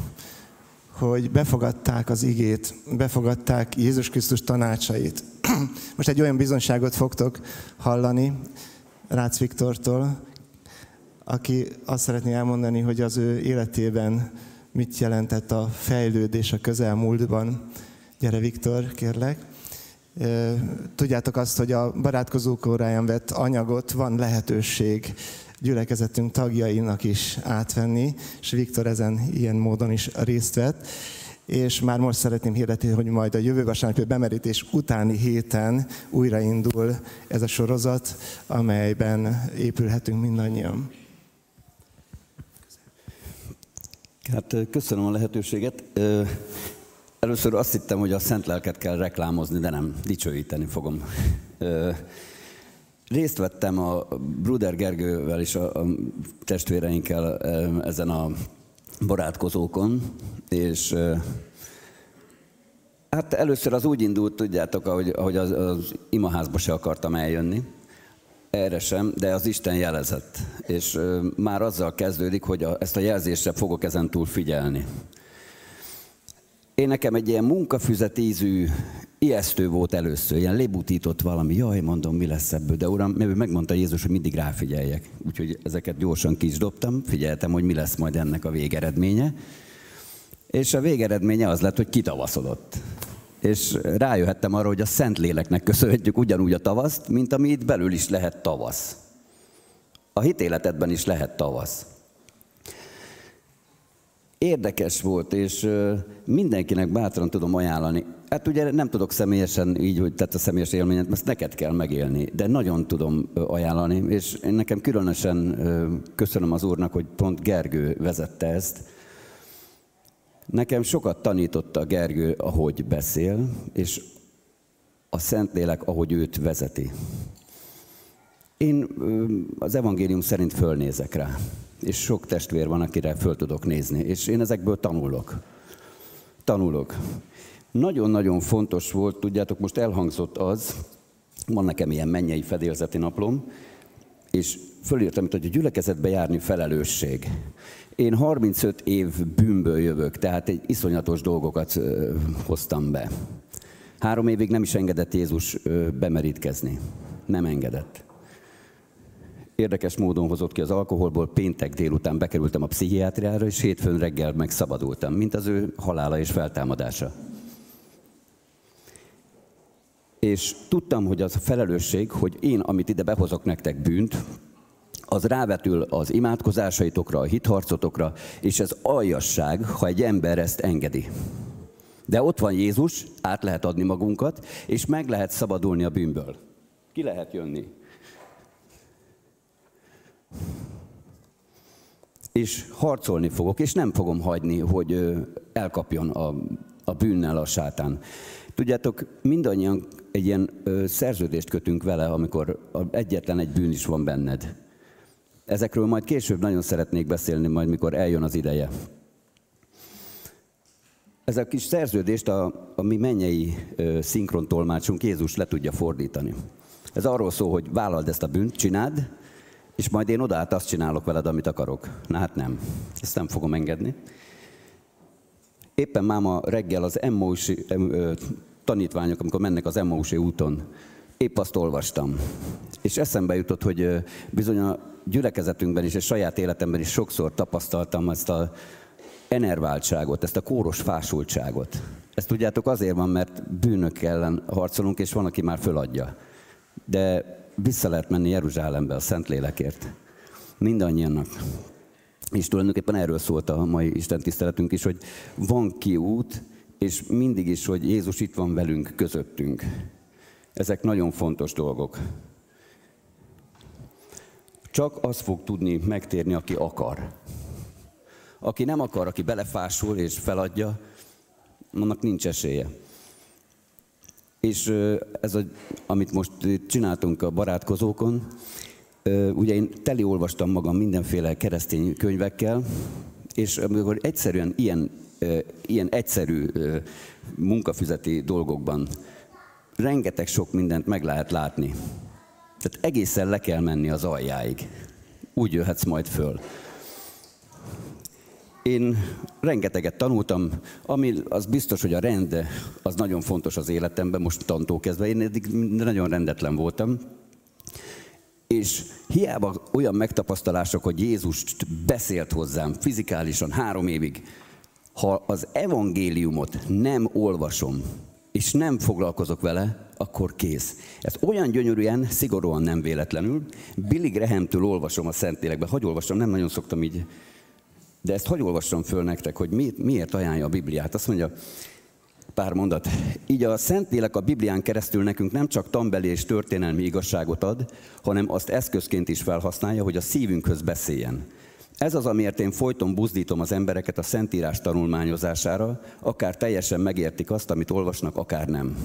hogy befogadták az igét, befogadták Jézus Krisztus tanácsait. Most egy olyan bizonságot fogtok hallani Rácz Viktortól, aki azt szeretné elmondani, hogy az ő életében mit jelentett a fejlődés a közelmúltban. Gyere Viktor, kérlek. Tudjátok azt, hogy a barátkozók óráján vett anyagot van lehetőség gyülekezetünk tagjainak is átvenni, és Viktor ezen ilyen módon is részt vett. És már most szeretném hirdetni, hogy majd a jövő vasárnapi bemerítés utáni héten újraindul ez a sorozat, amelyben épülhetünk mindannyian. Hát köszönöm a lehetőséget. Először azt hittem, hogy a szent lelket kell reklámozni, de nem, dicsőíteni fogom. Részt vettem a Bruder Gergővel és a, testvéreinkkel ezen a barátkozókon, és hát először az úgy indult, tudjátok, ahogy, ahogy az, az imaházba se akartam eljönni, erre sem, de az Isten jelezett. És már azzal kezdődik, hogy a, ezt a jelzésre fogok ezen túl figyelni. Én nekem egy ilyen munkafüzet ízű, ijesztő volt először, ilyen lébutított valami, jaj, mondom, mi lesz ebből, de uram, megmondta Jézus, hogy mindig ráfigyeljek. Úgyhogy ezeket gyorsan kis dobtam, figyeltem, hogy mi lesz majd ennek a végeredménye. És a végeredménye az lett, hogy kitavaszodott. És rájöhettem arra, hogy a Szentléleknek köszönhetjük ugyanúgy a tavaszt, mint ami itt belül is lehet tavasz. A hitéletedben is lehet tavasz érdekes volt, és mindenkinek bátran tudom ajánlani. Hát ugye nem tudok személyesen így, hogy tett a személyes élményet, ezt neked kell megélni, de nagyon tudom ajánlani, és én nekem különösen köszönöm az úrnak, hogy pont Gergő vezette ezt. Nekem sokat tanította Gergő, ahogy beszél, és a Szentlélek, ahogy őt vezeti. Én az evangélium szerint fölnézek rá és sok testvér van, akire föl tudok nézni, és én ezekből tanulok. Tanulok. Nagyon-nagyon fontos volt, tudjátok, most elhangzott az, van nekem ilyen mennyei fedélzeti naplom, és fölírtam hogy a gyülekezetbe járni felelősség. Én 35 év bűnből jövök, tehát egy iszonyatos dolgokat hoztam be. Három évig nem is engedett Jézus bemerítkezni. Nem engedett érdekes módon hozott ki az alkoholból, péntek délután bekerültem a pszichiátriára, és hétfőn reggel megszabadultam, mint az ő halála és feltámadása. És tudtam, hogy az a felelősség, hogy én, amit ide behozok nektek bűnt, az rávetül az imádkozásaitokra, a hitharcotokra, és ez aljasság, ha egy ember ezt engedi. De ott van Jézus, át lehet adni magunkat, és meg lehet szabadulni a bűnből. Ki lehet jönni? És harcolni fogok, és nem fogom hagyni, hogy elkapjon a, a bűnnel a sátán. Tudjátok, mindannyian egy ilyen szerződést kötünk vele, amikor egyetlen egy bűn is van benned. Ezekről majd később nagyon szeretnék beszélni, majd mikor eljön az ideje. Ez a kis szerződést a, a mi mennyei szinkrontolmácsunk Jézus le tudja fordítani. Ez arról szól, hogy vállald ezt a bűnt, csináld, és majd én odaállt azt csinálok veled, amit akarok. Na hát nem, ezt nem fogom engedni. Éppen máma reggel az Emmausi tanítványok, amikor mennek az Emmausi úton, épp azt olvastam. És eszembe jutott, hogy bizony a gyülekezetünkben is, és saját életemben is sokszor tapasztaltam ezt a enerváltságot, ezt a kóros fásultságot. Ezt tudjátok azért van, mert bűnök ellen harcolunk, és van, aki már föladja. De vissza lehet menni Jeruzsálembe a Szentlélekért. Mindannyiannak. És tulajdonképpen erről szólt a mai Isten tiszteletünk is, hogy van kiút, és mindig is, hogy Jézus itt van velünk, közöttünk. Ezek nagyon fontos dolgok. Csak az fog tudni megtérni, aki akar. Aki nem akar, aki belefásul és feladja, annak nincs esélye. És ez, a, amit most csináltunk a barátkozókon, ugye én teli olvastam magam mindenféle keresztény könyvekkel, és amikor egyszerűen ilyen, ilyen egyszerű munkafüzeti dolgokban rengeteg sok mindent meg lehet látni. Tehát egészen le kell menni az aljáig. Úgy jöhetsz majd föl. Én rengeteget tanultam, ami az biztos, hogy a rend az nagyon fontos az életemben, most tantól kezdve. Én eddig nagyon rendetlen voltam. És hiába olyan megtapasztalások, hogy Jézus beszélt hozzám fizikálisan három évig, ha az evangéliumot nem olvasom, és nem foglalkozok vele, akkor kész. Ez olyan gyönyörűen, szigorúan nem véletlenül. Billy Graham-től olvasom a Szentlélekbe. Hogy olvasom? Nem nagyon szoktam így. De ezt hogy olvassam föl nektek, hogy mi, miért ajánlja a Bibliát? Azt mondja, pár mondat. Így a Szentlélek a Biblián keresztül nekünk nem csak tanbeli és történelmi igazságot ad, hanem azt eszközként is felhasználja, hogy a szívünkhöz beszéljen. Ez az, amiért én folyton buzdítom az embereket a Szentírás tanulmányozására, akár teljesen megértik azt, amit olvasnak, akár nem.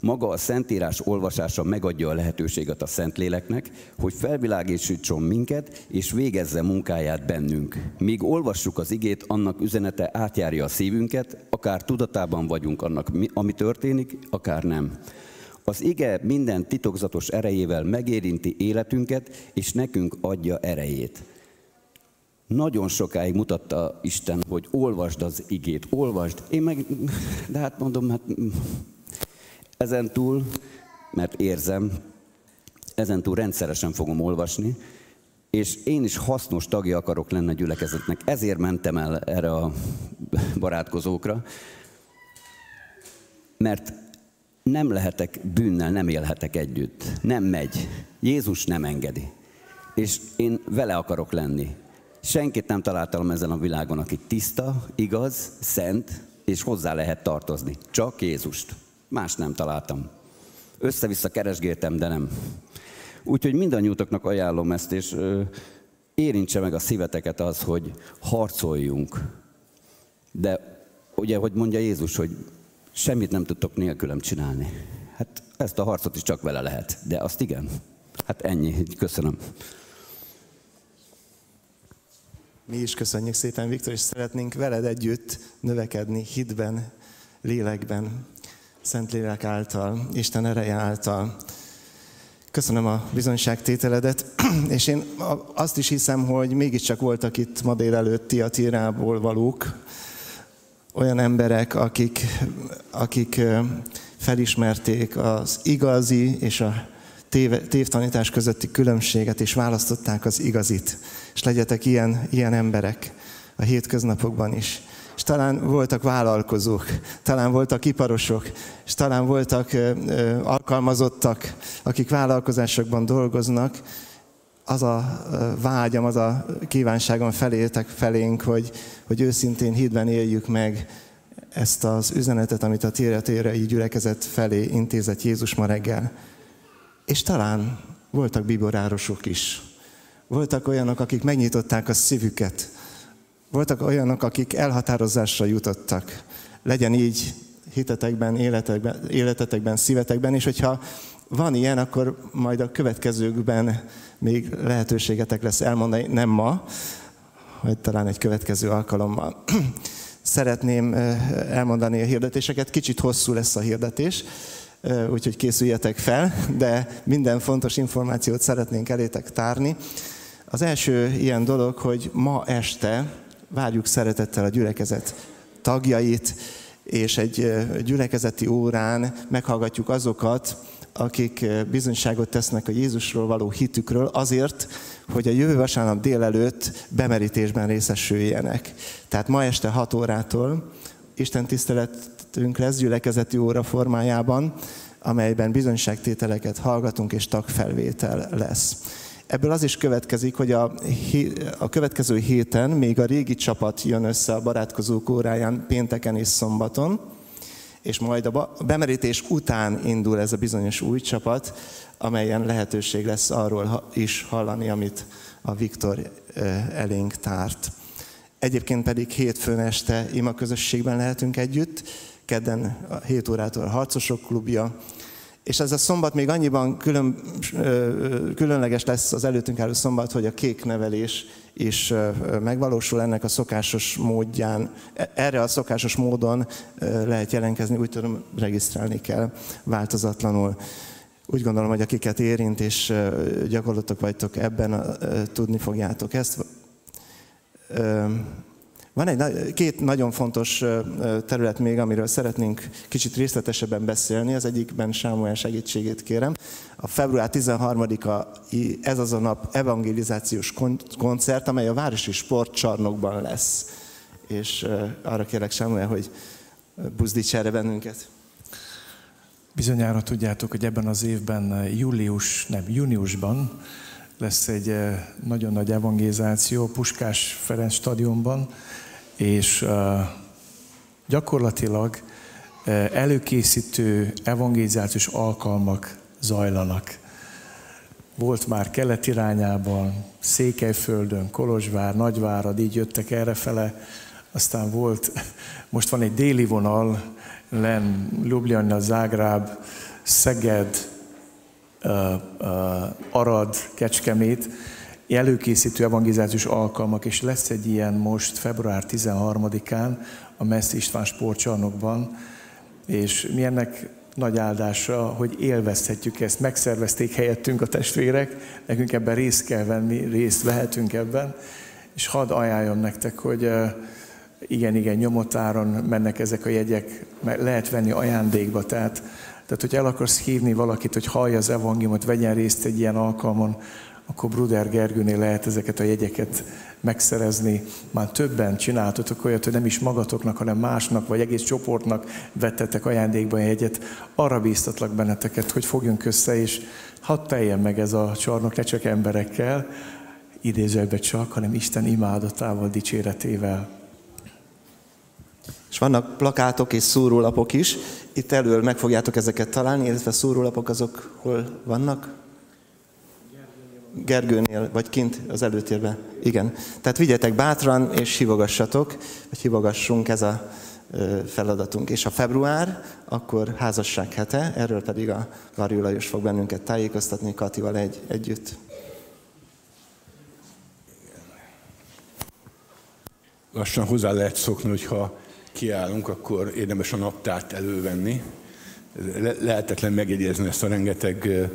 Maga a Szentírás olvasása megadja a lehetőséget a Szentléleknek, hogy felvilágítsítson minket, és végezze munkáját bennünk. Míg olvassuk az igét, annak üzenete átjárja a szívünket, akár tudatában vagyunk annak, ami történik, akár nem. Az ige minden titokzatos erejével megérinti életünket, és nekünk adja erejét. Nagyon sokáig mutatta Isten, hogy olvasd az igét, olvasd. Én meg, de hát mondom, hát ezen túl, mert érzem, ezen túl rendszeresen fogom olvasni, és én is hasznos tagja akarok lenni a gyülekezetnek. Ezért mentem el erre a barátkozókra, mert nem lehetek bűnnel, nem élhetek együtt. Nem megy. Jézus nem engedi. És én vele akarok lenni. Senkit nem találtam ezen a világon, aki tiszta, igaz, szent, és hozzá lehet tartozni. Csak Jézust. Más nem találtam. Össze-vissza keresgéltem, de nem. Úgyhogy mindannyiutaknak ajánlom ezt, és ö, érintse meg a szíveteket az, hogy harcoljunk. De ugye, hogy mondja Jézus, hogy semmit nem tudtok nélkülem csinálni. Hát ezt a harcot is csak vele lehet, de azt igen. Hát ennyi, köszönöm. Mi is köszönjük szépen, Viktor, és szeretnénk veled együtt növekedni hitben, lélekben, Szentlélek által, Isten ereje által. Köszönöm a bizonyságtételedet, és én azt is hiszem, hogy mégiscsak voltak itt ma délelőtt Tiatírából valók, olyan emberek, akik, akik felismerték az igazi és a tév, tévtanítás közötti különbséget, és választották az igazit. És legyetek ilyen, ilyen emberek a hétköznapokban is. És talán voltak vállalkozók, talán voltak iparosok, és talán voltak alkalmazottak, akik vállalkozásokban dolgoznak. Az a vágyam, az a kívánságom felétek felénk, hogy, hogy őszintén hídben éljük meg ezt az üzenetet, amit a tére így gyülekezet felé intézett Jézus ma reggel. És talán voltak biborárosok is. Voltak olyanok, akik megnyitották a szívüket. Voltak olyanok, akik elhatározásra jutottak. Legyen így hitetekben, életekben, életetekben, szívetekben, és hogyha van ilyen, akkor majd a következőkben még lehetőségetek lesz elmondani, nem ma, vagy talán egy következő alkalommal. Szeretném elmondani a hirdetéseket, kicsit hosszú lesz a hirdetés, úgyhogy készüljetek fel, de minden fontos információt szeretnénk elétek tárni. Az első ilyen dolog, hogy ma este várjuk szeretettel a gyülekezet tagjait, és egy gyülekezeti órán meghallgatjuk azokat, akik bizonyságot tesznek a Jézusról való hitükről azért, hogy a jövő vasárnap délelőtt bemerítésben részesüljenek. Tehát ma este 6 órától Isten tisztelet beszélgetünk lesz gyülekezeti óra formájában, amelyben bizonyságtételeket hallgatunk és tagfelvétel lesz. Ebből az is következik, hogy a, a következő héten még a régi csapat jön össze a barátkozók óráján pénteken és szombaton, és majd a bemerítés után indul ez a bizonyos új csapat, amelyen lehetőség lesz arról is hallani, amit a Viktor elénk tárt. Egyébként pedig hétfőn este ima közösségben lehetünk együtt, kedden a 7 órától a Harcosok klubja, és ez a szombat még annyiban külön, különleges lesz az előttünk álló szombat, hogy a kék nevelés is megvalósul ennek a szokásos módján. E, erre a szokásos módon lehet jelentkezni, úgy tudom, regisztrálni kell változatlanul. Úgy gondolom, hogy akiket érint és gyakorlatok vagytok ebben, tudni fogjátok ezt. Van egy, két nagyon fontos terület még, amiről szeretnénk kicsit részletesebben beszélni. Az egyikben Sámuel segítségét kérem. A február 13-a ez az a nap evangelizációs koncert, amely a Városi Sportcsarnokban lesz. És arra kérlek Sámuel, hogy buzdíts erre bennünket. Bizonyára tudjátok, hogy ebben az évben július, nem, júniusban lesz egy nagyon nagy evangelizáció Puskás Ferenc stadionban, és gyakorlatilag előkészítő evangelizációs alkalmak zajlanak. Volt már kelet irányában, Székelyföldön, Kolozsvár, Nagyvárad, így jöttek errefele, aztán volt, most van egy déli vonal, Len, Ljubljana, Zágráb, Szeged, Arad, Kecskemét, előkészítő evangelizációs alkalmak, és lesz egy ilyen most február 13-án a Messz István sportcsarnokban, és mi ennek nagy áldása, hogy élvezhetjük ezt, megszervezték helyettünk a testvérek, nekünk ebben részt kell venni, részt vehetünk ebben, és hadd ajánljam nektek, hogy igen, igen, nyomotáron mennek ezek a jegyek, mert lehet venni ajándékba, tehát, tehát hogy el akarsz hívni valakit, hogy hallja az evangéliumot, vegyen részt egy ilyen alkalmon, akkor Bruder Gergőnél lehet ezeket a jegyeket megszerezni. Már többen csináltatok olyat, hogy nem is magatoknak, hanem másnak, vagy egész csoportnak vettetek ajándékba a jegyet. Arra bíztatlak benneteket, hogy fogjunk össze, és hadd teljen meg ez a csarnok, ne csak emberekkel, idézőbe csak, hanem Isten imádatával, dicséretével. És vannak plakátok és szórólapok is. Itt elől meg fogjátok ezeket találni, illetve szórólapok azok hol vannak? Gergőnél, vagy kint az előtérben. Igen. Tehát vigyetek bátran, és hívogassatok, vagy hívogassunk, ez a feladatunk. És a február, akkor házasság hete, erről pedig a Varjú Lajos fog bennünket tájékoztatni Katival egy, együtt. Lassan hozzá lehet szokni, hogyha kiállunk, akkor érdemes a naptárt elővenni, le- lehetetlen megjegyezni ezt a rengeteg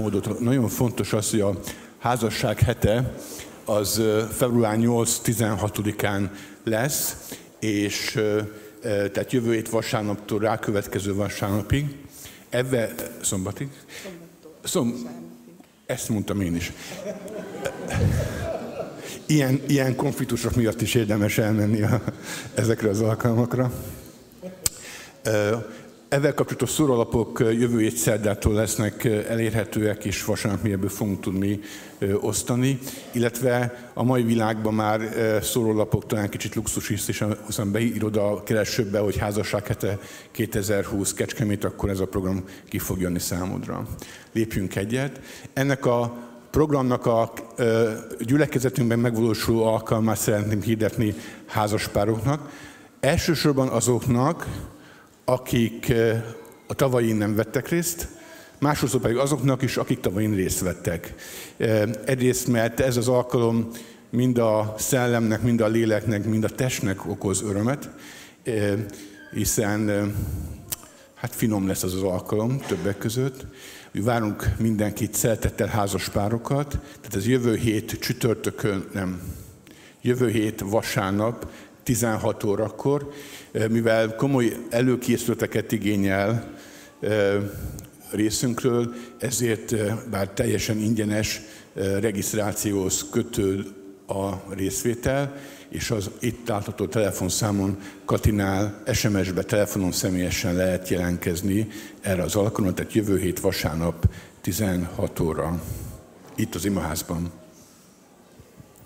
módot. Nagyon fontos az, hogy a házasság hete az február 8-16-án lesz, és tehát jövő hét vasárnaptól rákövetkező vasárnapig, ebbe szombatig? Szom, ezt mondtam én is. Ilyen, ilyen konfliktusok miatt is érdemes elmenni a, ezekre az alkalmakra. Ezzel kapcsolatos szórólapok jövő hét szerdától lesznek elérhetőek, és vasárnap mi ebből fogunk tudni osztani, illetve a mai világban már szórólapok talán kicsit luxus is, és aztán beírod a keresőbe, hogy házasság hete 2020 Kecskemét, akkor ez a program ki fog jönni számodra. Lépjünk egyet. Ennek a programnak a gyülekezetünkben megvalósuló alkalmát szeretném hirdetni házaspároknak. Elsősorban azoknak, akik a tavain nem vettek részt, másodszor pedig azoknak is, akik tavain részt vettek. Egyrészt, mert ez az alkalom mind a szellemnek, mind a léleknek, mind a testnek okoz örömet, hiszen hát finom lesz az az alkalom többek között. Várunk mindenkit, szeretettel házaspárokat, tehát ez jövő hét csütörtökön, nem, jövő hét vasárnap 16 órakor, mivel komoly előkészületeket igényel részünkről, ezért bár teljesen ingyenes regisztrációhoz kötő a részvétel, és az itt látható telefonszámon Katinál SMS-be, telefonon személyesen lehet jelentkezni erre az alkalomra, tehát jövő hét vasárnap 16 óra, itt az imaházban.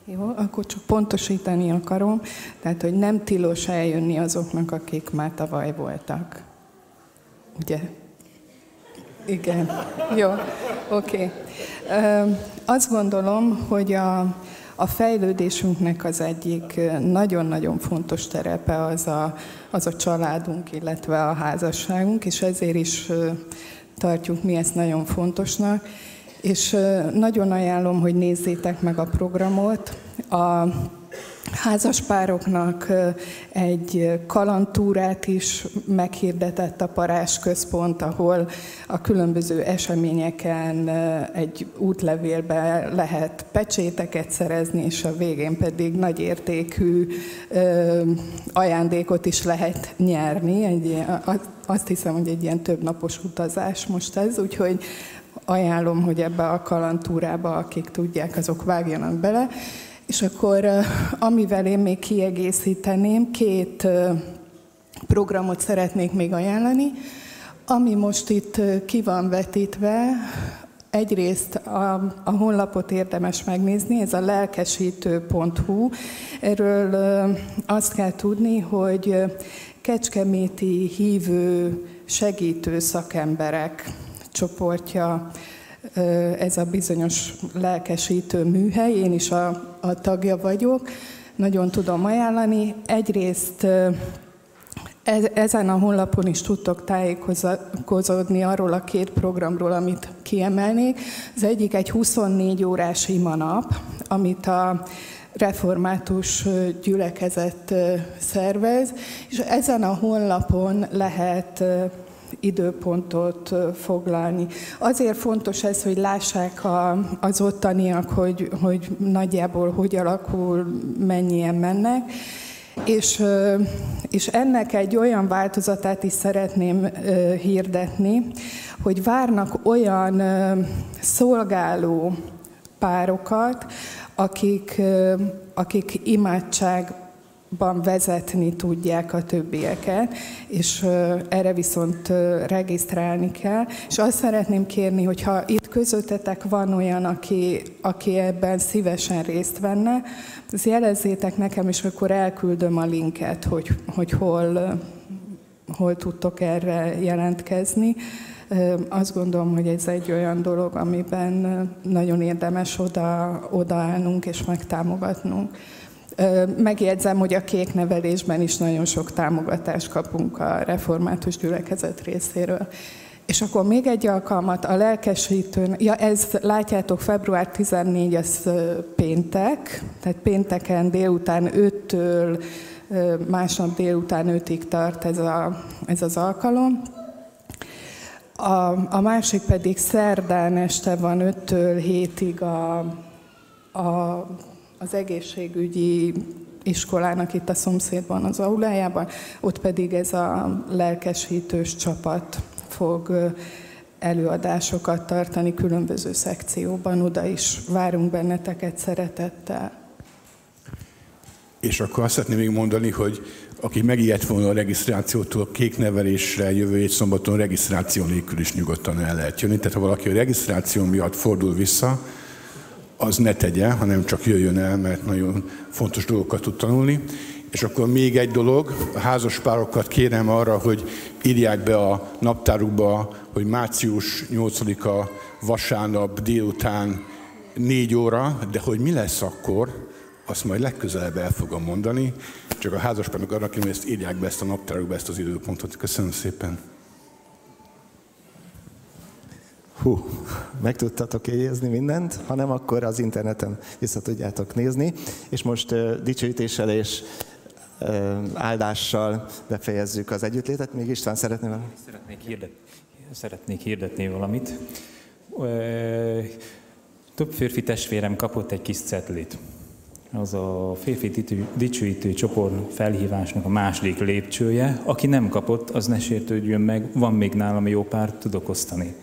Jó, akkor csak pontosítani akarom, tehát, hogy nem tilos eljönni azoknak, akik már tavaly voltak. Ugye? Igen. Jó, oké. Okay. Azt gondolom, hogy a, a fejlődésünknek az egyik nagyon-nagyon fontos terepe az a, az a családunk, illetve a házasságunk, és ezért is tartjuk mi ezt nagyon fontosnak. És nagyon ajánlom, hogy nézzétek meg a programot. A házaspároknak egy kalantúrát is meghirdetett a Parás Központ, ahol a különböző eseményeken egy útlevélbe lehet pecséteket szerezni, és a végén pedig nagyértékű ajándékot is lehet nyerni. Egy, azt hiszem, hogy egy ilyen többnapos utazás most ez, úgyhogy ajánlom, hogy ebbe a kalantúrába, akik tudják, azok vágjanak bele. És akkor amivel én még kiegészíteném, két programot szeretnék még ajánlani. Ami most itt ki van vetítve, egyrészt a, a honlapot érdemes megnézni, ez a lelkesítő.hu. Erről azt kell tudni, hogy kecskeméti hívő segítő szakemberek csoportja ez a bizonyos lelkesítő műhely, én is a, a tagja vagyok, nagyon tudom ajánlani. Egyrészt ezen a honlapon is tudtok tájékozódni arról a két programról, amit kiemelnék. Az egyik egy 24 órás ima nap, amit a református gyülekezet szervez, és ezen a honlapon lehet időpontot foglalni. Azért fontos ez, hogy lássák az ottaniak, hogy, hogy nagyjából hogy alakul, mennyien mennek. És, és ennek egy olyan változatát is szeretném hirdetni, hogy várnak olyan szolgáló párokat, akik, akik imádság ban vezetni tudják a többieket, és erre viszont regisztrálni kell. És azt szeretném kérni, hogyha itt közöttetek van olyan, aki, aki ebben szívesen részt venne, az jelezzétek nekem, és akkor elküldöm a linket, hogy, hogy hol, hol tudtok erre jelentkezni. Azt gondolom, hogy ez egy olyan dolog, amiben nagyon érdemes oda, odaállnunk és megtámogatnunk. Megjegyzem, hogy a kék nevelésben is nagyon sok támogatást kapunk a református gyülekezet részéről. És akkor még egy alkalmat, a lelkesítőn, ja ez látjátok, február 14, ez péntek, tehát pénteken délután 5-től másnap délután 5-ig tart ez, a, ez az alkalom. A, a másik pedig szerdán este van 5-től 7-ig a, a az egészségügyi iskolának itt a szomszédban, az aulájában, ott pedig ez a lelkesítős csapat fog előadásokat tartani különböző szekcióban, oda is várunk benneteket szeretettel. És akkor azt szeretném még mondani, hogy aki megijedt volna a regisztrációtól, kék nevelésre jövő egy szombaton regisztráció nélkül is nyugodtan el lehet jönni. Tehát ha valaki a regisztráció miatt fordul vissza, az ne tegye, hanem csak jöjjön el, mert nagyon fontos dolgokat tud tanulni. És akkor még egy dolog, a házaspárokat kérem arra, hogy írják be a naptárukba, hogy március 8-a vasárnap délután 4 óra, de hogy mi lesz akkor, azt majd legközelebb el fogom mondani. Csak a házaspárok arra kérem, hogy ezt írják be ezt a naptárukba, ezt az időpontot. Köszönöm szépen. Hú, meg tudtatok jegyezni mindent, hanem akkor az interneten vissza tudjátok nézni. És most uh, dicsőítéssel és uh, áldással befejezzük az együttlétet. Még István szeretné valamit? Szeretnék, hirdet, szeretnék hirdetni valamit. Több férfi testvérem kapott egy kis cetlit. Az a férfi dicsőítő csoport felhívásnak a második lépcsője. Aki nem kapott, az ne sértődjön meg, van még nálam jó pár, tudok osztani.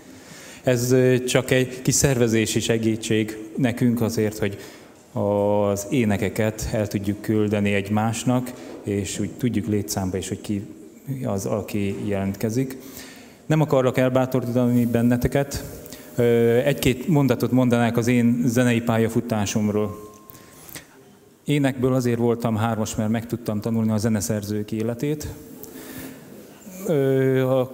Ez csak egy kis szervezési segítség nekünk azért, hogy az énekeket el tudjuk küldeni egymásnak, és úgy tudjuk létszámba is, hogy ki az, aki jelentkezik. Nem akarok elbátorítani benneteket. Egy-két mondatot mondanák az én zenei pályafutásomról. Énekből azért voltam hármas, mert meg tudtam tanulni a zeneszerzők életét.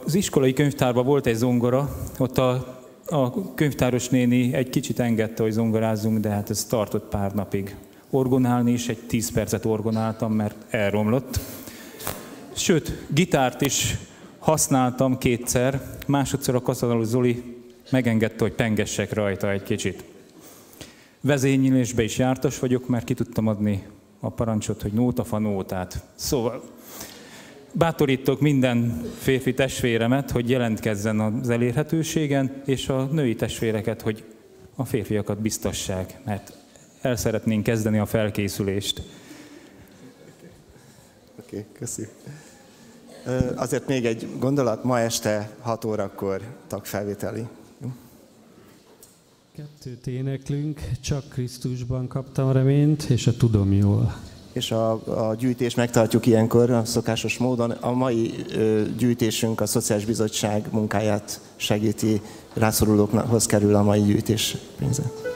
Az iskolai könyvtárban volt egy zongora, ott a a könyvtáros néni egy kicsit engedte, hogy zongorázzunk, de hát ez tartott pár napig. Orgonálni is egy 10 percet orgonáltam, mert elromlott. Sőt, gitárt is használtam kétszer, másodszor a kaszadalú Zoli megengedte, hogy pengessek rajta egy kicsit. Vezényülésbe is jártas vagyok, mert ki tudtam adni a parancsot, hogy nóta nótát. Szóval bátorítok minden férfi testvéremet, hogy jelentkezzen az elérhetőségen, és a női testvéreket, hogy a férfiakat biztassák, mert el szeretnénk kezdeni a felkészülést. Oké, okay, köszi. Azért még egy gondolat, ma este 6 órakor tagfelvételi. Kettőt éneklünk, csak Krisztusban kaptam reményt, és a tudom jól. És a, a gyűjtés megtartjuk ilyenkor, a szokásos módon. A mai ö, gyűjtésünk a Szociális Bizottság munkáját segíti, rászorulókhoz kerül a mai gyűjtés pénze.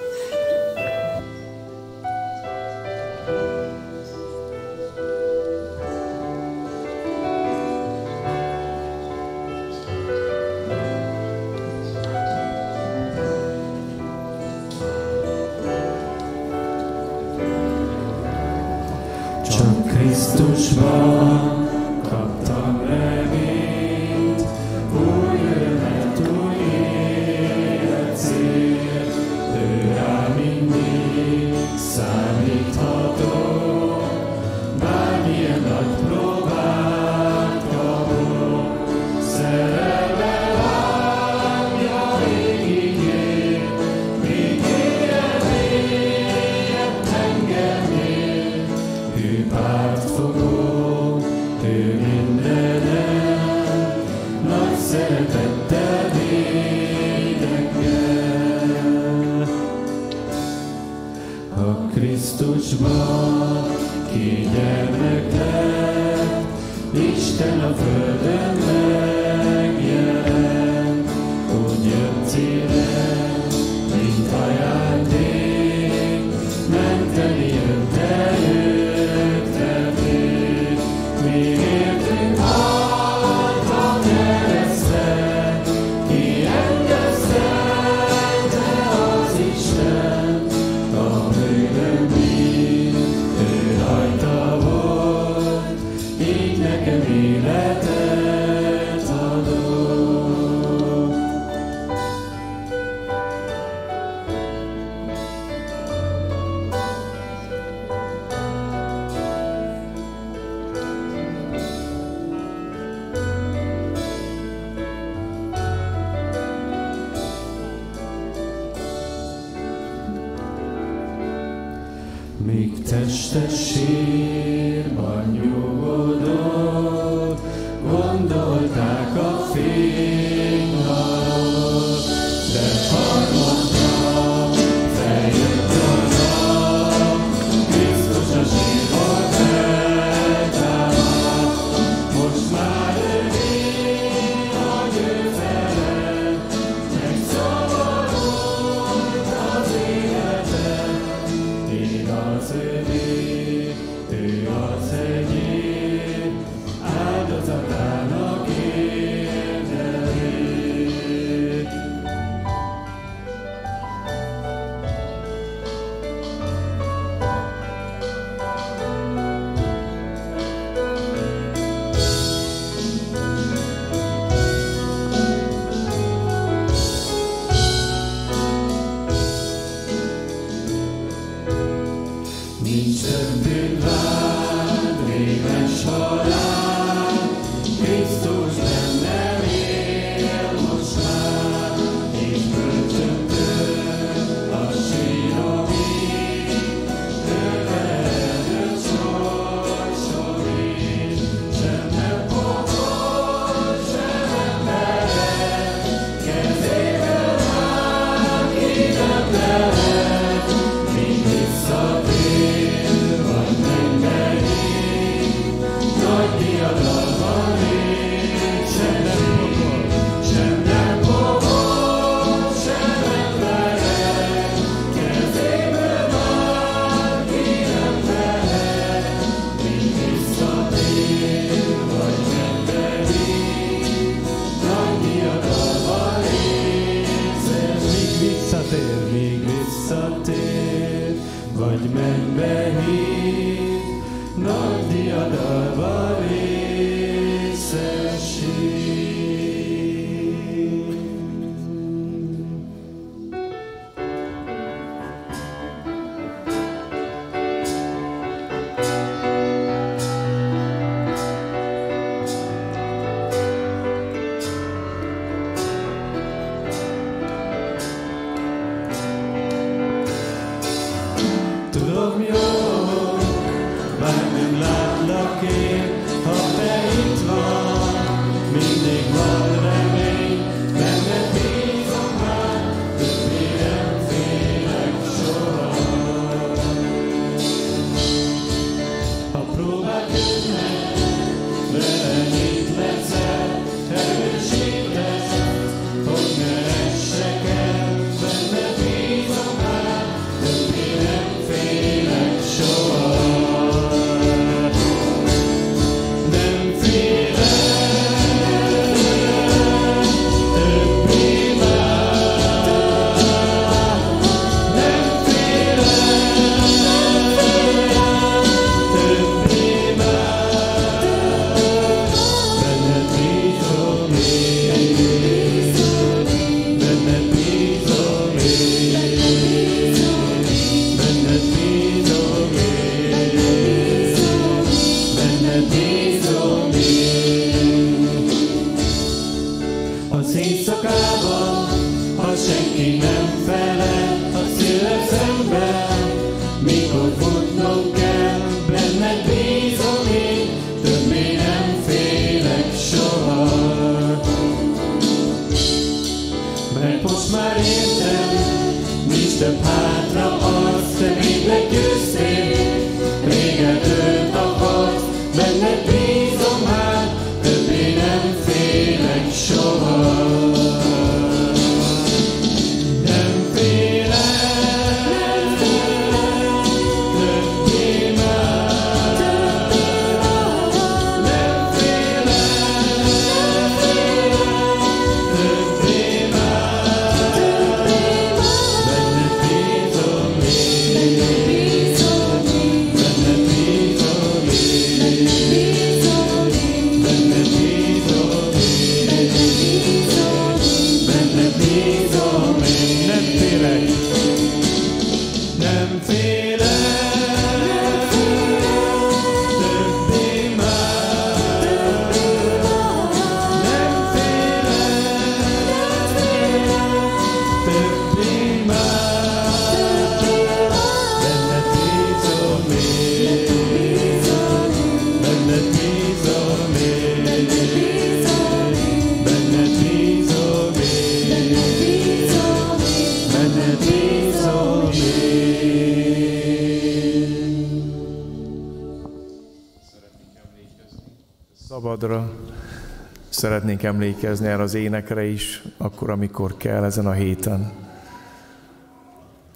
Szeretnénk emlékezni erre az énekre is, akkor, amikor kell ezen a héten.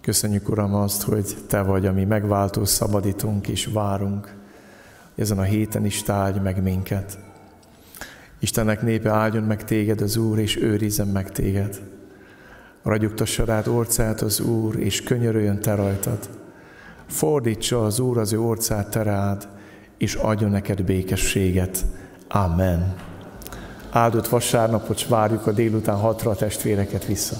Köszönjük, Uram, azt, hogy Te vagy, ami megváltó, szabadítunk és várunk. Ezen a héten is tárgy meg minket. Istennek népe áldjon meg téged az Úr, és őrizzen meg téged. Ragyogtassa rád orcát az Úr, és könyörüljön te rajtad. Fordítsa az Úr az ő orcát te rád, és adjon neked békességet. Amen. Áldott vasárnapot, s várjuk a délután hatra a testvéreket vissza.